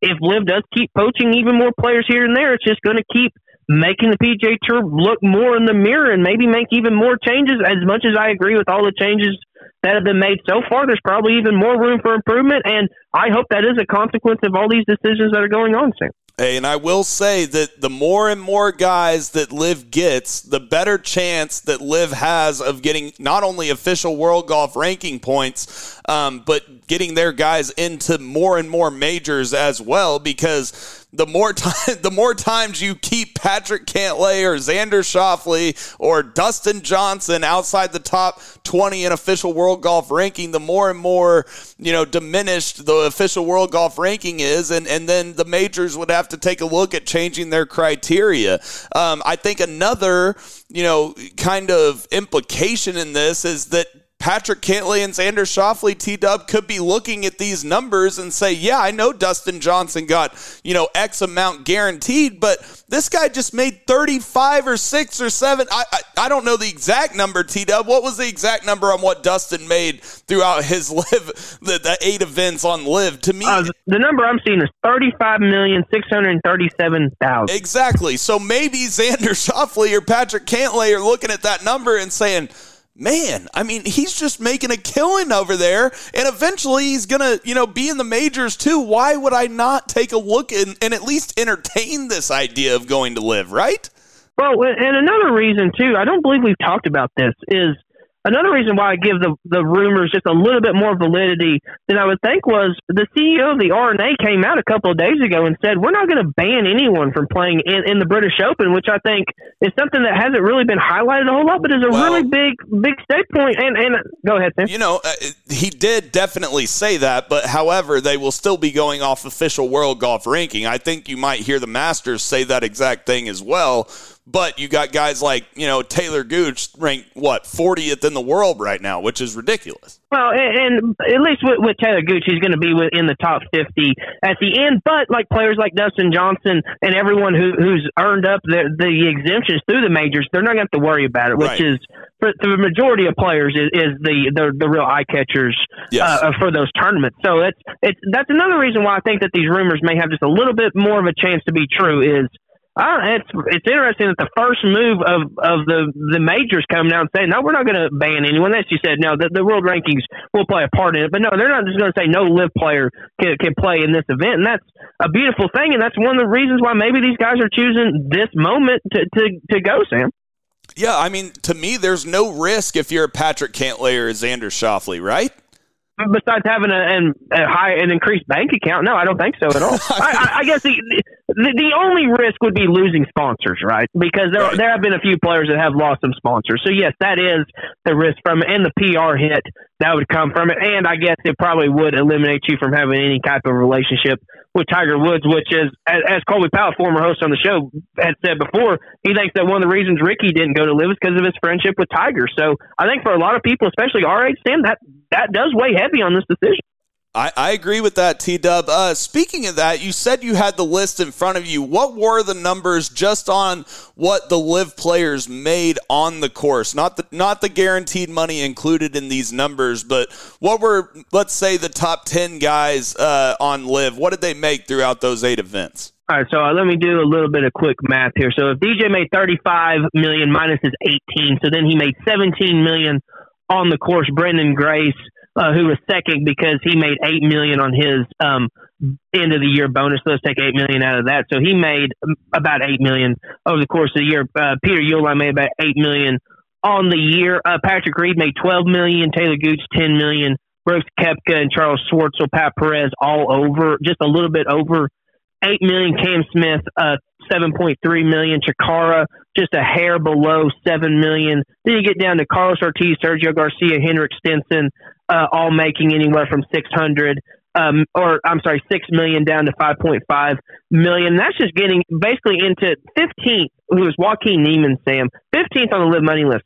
if LIV does keep poaching even more players here and there, it's just going to keep making the PGA Tour look more in the mirror and maybe make even more changes. As much as I agree with all the changes that have been made so far, there's probably even more room for improvement. And I hope that is a consequence of all these decisions that are going on, Sam. And I will say that the more and more guys that LIV gets, the better chance that LIV has of getting not only official world golf ranking points, um, but getting their guys into more and more majors as well. Because the more (laughs) time, the more times you keep Patrick Cantlay or Xander Schauffele or Dustin Johnson outside the top twenty in official world golf ranking, the more and more you know diminished the official world golf ranking is, and and then the majors would have to take a look at changing their criteria. Um, I think another you know kind of implication in this is that Patrick Cantlay and Xander Schauffele, T Dub, could be looking at these numbers and say, yeah, I know Dustin Johnson got, you know, X amount guaranteed, but this guy just made 35 or 6 or 7. I, I, I don't know the exact number, T Dub. What was the exact number on what Dustin made throughout his (laughs) LIV, the, the eight events on LIV? To me, Uh, the number I'm seeing is thirty-five million six hundred thirty-seven thousand. Exactly. So maybe Xander (laughs) Schauffele or Patrick Cantlay are looking at that number and saying, man, I mean, he's just making a killing over there, and eventually he's gonna, you know, be in the majors too. Why would I not take a look and, and at least entertain this idea of going to LIV, right? Well, and another reason too, I don't believe we've talked about this, is another reason why I give the the rumors just a little bit more validity than I would think was the CEO of the R&A came out a couple of days ago and said we're not going to ban anyone from playing in, in the British Open, which I think is something that hasn't really been highlighted a whole lot, but is a Well- really big big state point. And and go ahead, Sam. You know, uh, he did definitely say that, but however, they will still be going off official world golf ranking. I think you might hear the Masters say that exact thing as well. But you got guys like, you know, Taylor Gooch ranked, what, 40th in the world right now, which is ridiculous. Well, and, and at least with, with Taylor Gooch, he's going to be in the top 50 at the end. But like players like Dustin Johnson and everyone who, who's earned up the, the exemptions through the majors, they're not going to have to worry about it, which Right. is for the majority of players is, is the, the the real eye catchers Yes. uh, for those tournaments. So it's it's that's another reason why I think that these rumors may have just a little bit more of a chance to be true. Is Uh, it's it's interesting that the first move of, of the the majors coming out and saying no, we're not going to ban anyone. That's you said, no, the, the world rankings will play a part in it, but no, they're not just going to say no LIV player can, can play in this event, and that's a beautiful thing, and that's one of the reasons why maybe these guys are choosing this moment to to, to go, Sam. Yeah, I mean, to me, there's no risk if you're a Patrick Cantlay or Xander Schauffele, right? Besides having a, an, a high an increased bank account, no, I don't think so at all. (laughs) I, I, guess the, the, the only risk would be losing sponsors, right? Because there right. there have been a few players that have lost some sponsors. So yes, that is the risk from it, and the PR hit that would come from it. And I guess it probably would eliminate you from having any type of relationship with Tiger Woods, which is, as, as Colby Powell, former host on the show, had said before, he thinks that one of the reasons Rickie didn't go to LIV is because of his friendship with Tiger. So I think for a lot of people, especially our age, Sam, that, that does weigh heavy on this decision. I, I agree with that, T Dub. Uh, speaking of that, you said you had the list in front of you. What were the numbers just on what the LIV players made on the course? Not the not the guaranteed money included in these numbers, but what were let's say the top ten guys uh, on LIV? What did they make throughout those eight events? All right, so uh, let me do a little bit of quick math here. So if DJ made 35 million minus his 18, so then he made 17 million on the course. Branden Grace uh, who was second because he made eight million on his um, end of the year bonus. Let's take eight million out of that. So he made about eight million over the course of the year. Uh, Peter Uihlein made about eight million on the year. Uh, Patrick Reed made twelve million. Taylor Gooch ten million. Brooks Koepka and Charles Schwartzel, Pat Perez all over, just a little bit over eight million. Cam Smith, uh, seven point three million. Chacarra, just a hair below seven million. Then you get down to Carlos Ortiz, Sergio Garcia, Henrik Stenson, uh, all making anywhere from 600 um, or I'm sorry, six million down to 5.5 million. That's just getting basically into 15th, who is Joaquin Niemann, Sam, 15th on the LIV money list,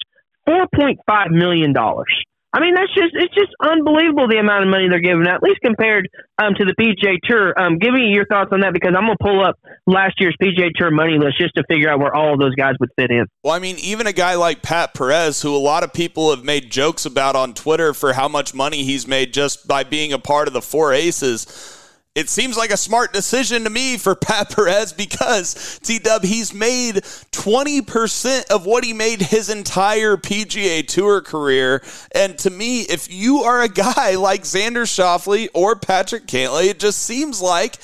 4.5 million dollars. I mean, that's just it's just unbelievable the amount of money they're giving at least compared um, to the PGA Tour. Um, give me your thoughts on that because I'm gonna pull up last year's PGA Tour money list just to figure out where all of those guys would fit in. Well, I mean, even a guy like Pat Perez, who a lot of people have made jokes about on Twitter for how much money he's made just by being a part of the Four Aces it seems like a smart decision to me for (laughs) Pat Perez because T Dub, he's made 20% of what he made his entire PGA Tour career. And to me, if you are a guy (laughs) like Xander Schauffele or Patrick Cantlay, it just seems like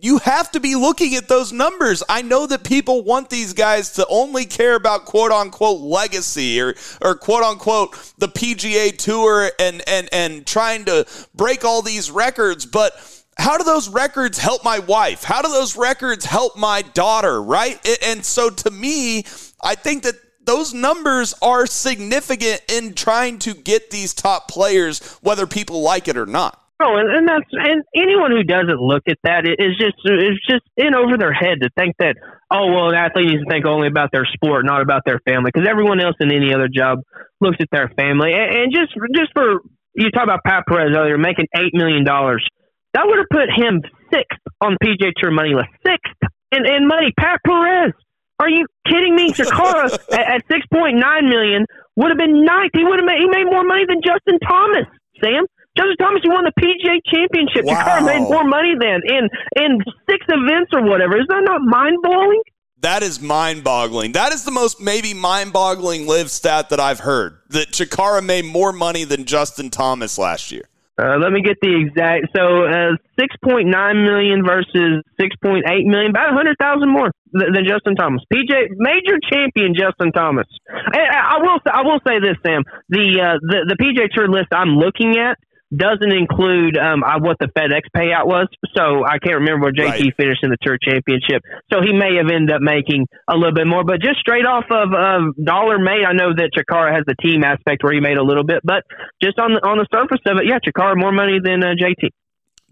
you have to be looking at those numbers. I know that people want these guys to only care about quote unquote legacy or, or quote unquote the PGA tour and, and, and trying to break all these records, but how do those records help my wife? How do those records help my daughter, right? And so to me, I think that those numbers are significant in trying to get these top players, whether people like it or not. Oh, and, and that's and anyone who doesn't look at that is just is just in over their head to think that oh well an athlete needs to think only about their sport, not about their family, because everyone else in any other job looks at their family. And, and just just for you talk about Pat Perez earlier making eight million dollars that would have put him sixth on PGA Tour money list. Sixth in, in money. Pat Perez. Are you kidding me? Chacarra (laughs) at, at six point nine million would have been ninth. He would have made he made more money than Justin Thomas. Sam. Justin Thomas, who won the PGA Championship. Wow. Chacarra made more money than in in six events or whatever. Is that not mind blowing? That is mind boggling. That is the most maybe mind boggling LIV stat that I've heard. That Chacarra made more money than Justin Thomas last year. Uh, let me get the exact. So, uh, six point nine million versus six point eight million, about a hundred thousand more than, than Justin Thomas. PJ, major champion Justin Thomas. I, I will. I will say this, Sam. The uh, the the PGA Tour list I'm looking at doesn't include um, what the FedEx payout was. So I can't remember where JT right. finished in the Tour Championship. So he may have ended up making a little bit more. But just straight off of uh, dollar made, I know that Chacarra has the team aspect where he made a little bit. But just on the on the surface of it, yeah, Chacarra more money than uh, JT.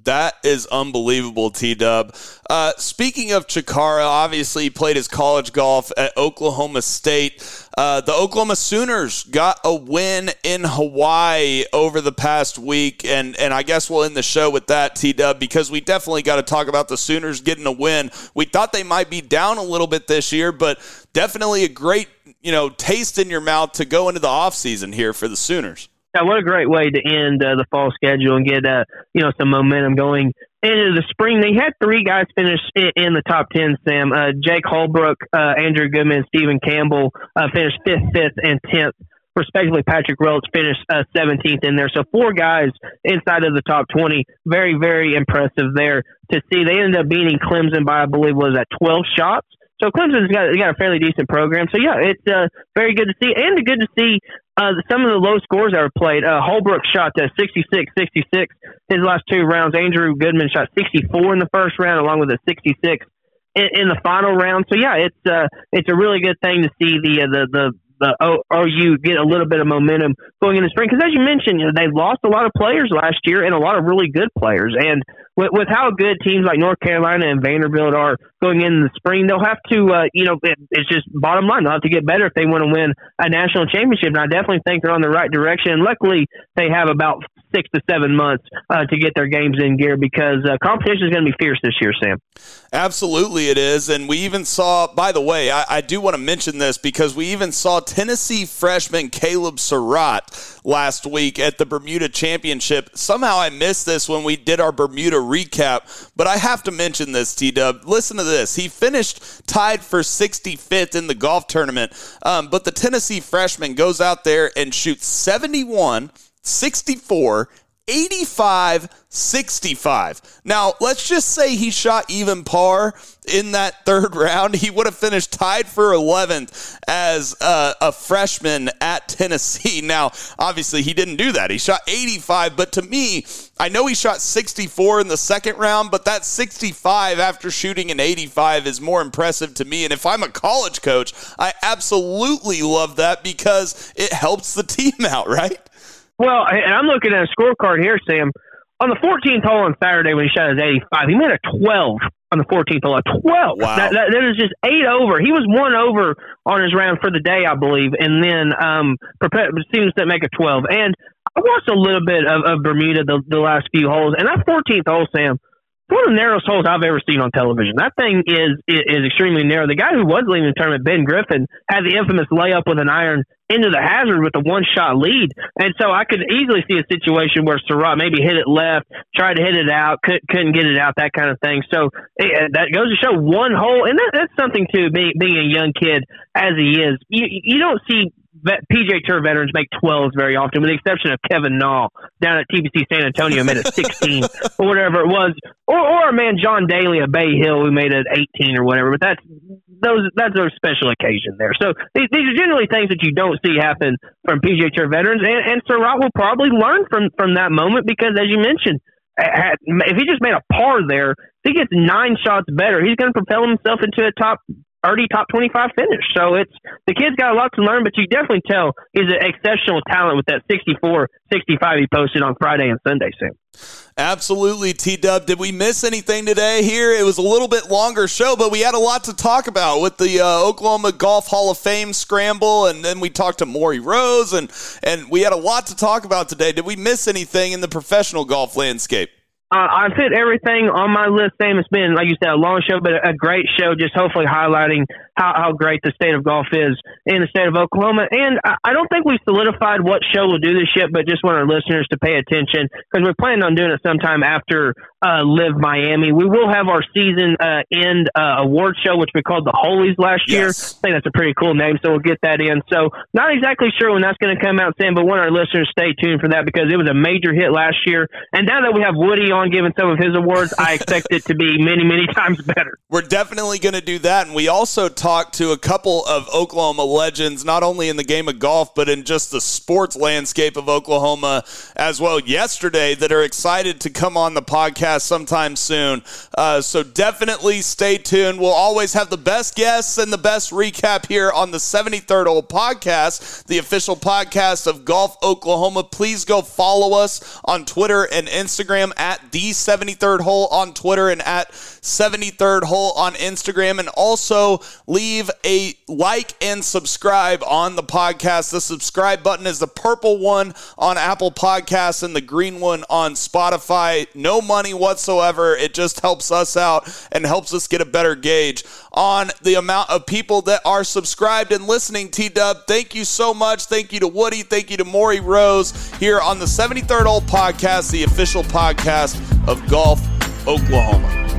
That is unbelievable, T Dub. Uh, speaking of Chacarra, obviously he played his college golf at Oklahoma State. Uh, the Oklahoma Sooners got a win in Hawaii over the past week, and and I guess we'll end the show with that, T Dub, because we definitely got to talk about the Sooners getting a win. We thought they might be down a little bit this year, but definitely a great you know taste in your mouth to go into the offseason here for the Sooners. Yeah, what a great way to end uh, the fall schedule and get uh, you know some momentum going into the spring, they had three guys finish in, in the top 10, Sam. Uh, Jake Holbrook, uh, Andrew Goodman, Stephen Campbell uh, finished fifth, fifth, and 10th. Respectively, Patrick Rhodes finished uh, 17th in there. So four guys inside of the top 20. Very, very impressive there to see. They ended up beating Clemson by, I believe, was that 12 shots. So Clemson's got got a fairly decent program. So yeah, it's uh, very good to see, and good to see uh, some of the low scores that were played. Uh, Holbrook shot uh, 66, 66 his last two rounds. Andrew Goodman shot 64 in the first round, along with a 66 in, in the final round. So yeah, it's uh, it's a really good thing to see the uh, the the the OU get a little bit of momentum going in the spring. Because as you mentioned, you know, they lost a lot of players last year and a lot of really good players. And with, with how good teams like North Carolina and Vanderbilt are going in the spring, they'll have to, uh, you know, it, it's just bottom line. They'll have to get better if they want to win a national championship. And I definitely think they're on the right direction. And luckily, they have about six to seven months uh, to get their games in gear because uh, competition is going to be fierce this year, Sam. Absolutely, it is. And we even saw, by the way, I, I do want to mention this because we even saw Tennessee freshman Caleb Surratt last week at the Bermuda Championship. Somehow I missed this when we did our Bermuda recap, but I have to mention this, T Dub. Listen to this. He finished tied for 65th in the golf tournament, um, but the Tennessee freshman goes out there and shoots 71, 64, 85 65. Now, let's just say he shot even par in that third (laughs) round. He would have finished tied for 11th as uh, a freshman at Tennessee. Now, obviously, he didn't do that. He shot 85, but to me, I know he shot 64 in the second round, but that 65 after shooting an 85 is more impressive to me. And if I'm a college coach, I absolutely love that because it helps the (laughs) team out, right? Well, and I'm looking at a scorecard here, Sam. On the 14th hole on Saturday when he shot his 85, he made a 12 on the 14th hole. A 12. Wow. That, that, that is just eight over. He was one over on his round for the day, I believe, and then um, seems to make a 12. And I watched a little bit of, of Bermuda the, the last few holes, and that 14th hole, Sam, one of the narrowest holes I've ever seen on television. That thing is, is, is extremely narrow. The guy who was leading the tournament, Ben Griffin, had the infamous layup with an iron into the hazard with a one shot lead. And so I could easily see a situation where Surratt maybe hit it left, tried to hit it out, could, couldn't get it out, that kind of thing. So it, eh, that goes to show one hole, and that, that's something too. Being being a young kid as he is, you you don't see PGA Tour veterans make 12s very often, with the exception of Kevin Na down at TPC San Antonio, made a 16 (laughs) or whatever it was, or or a man John Daly at Bay Hill who made an 18 or whatever. But that's those that's a special occasion there. So these, these are generally things that you don't see happen from PGA Tour veterans, and, and Surratt will probably learn from from that moment because, as you mentioned, if he just made a par there, if he gets nine shots better, he's going to propel himself into a top already top 25 finish. So it's the kid's got a lot to learn, but you definitely tell he's an exceptional talent with that 64 65 he posted on Friday and Sunday, Sam. Absolutely, T Dub. Did we miss anything today here? It was a little bit longer show, but we had a lot to talk about with the uh, Oklahoma Golf Hall of Fame scramble, and then we talked to Morri Rose, and, and we had a lot to talk about today. Did we miss anything in the professional golf landscape? Uh, I've hit everything on my list, Sam. It's been, like you said, a long show, but a great show, just hopefully highlighting how, how great the state of golf is in the state of Oklahoma. And I, I don't think we've solidified what show we'll do this yet, but just want our listeners to pay attention because we're planning on doing it sometime after uh, LIV Miami. We will have our season uh, end uh, award show, which we called the Holies last yes. year. I think that's a pretty cool name, so we'll get that in. So, not exactly sure when that's going to come out, Sam, but want our listeners to stay tuned for that because it was a major hit last year. And now that we have Woody on, giving some of his awards, I expect it to be many, many (laughs) times better. We're definitely going to do that. And we also talked to a couple of Oklahoma legends, not only in the game of golf, but in just the sports landscape of Oklahoma as well yesterday, that are excited to come on the podcast sometime soon. Uh, so definitely stay tuned. We'll always have the best guests and the best recap here on the 73rd Hole Podcast, the official podcast of Golf Oklahoma. Please go follow us on Twitter and Instagram at the 73rd hole on Twitter and at 73rd hole on Instagram. And also leave a like and subscribe on the podcast. The subscribe button is the purple one on Apple Podcasts and the green one on Spotify. No money whatsoever. It just helps us out and helps us get a better gauge on the amount of people that are subscribed and listening. T Dub, thank you so much. Thank you to Woody. Thank you to Morri Rose here on the 73rd Hole Podcast, the official podcast of Golf Oklahoma.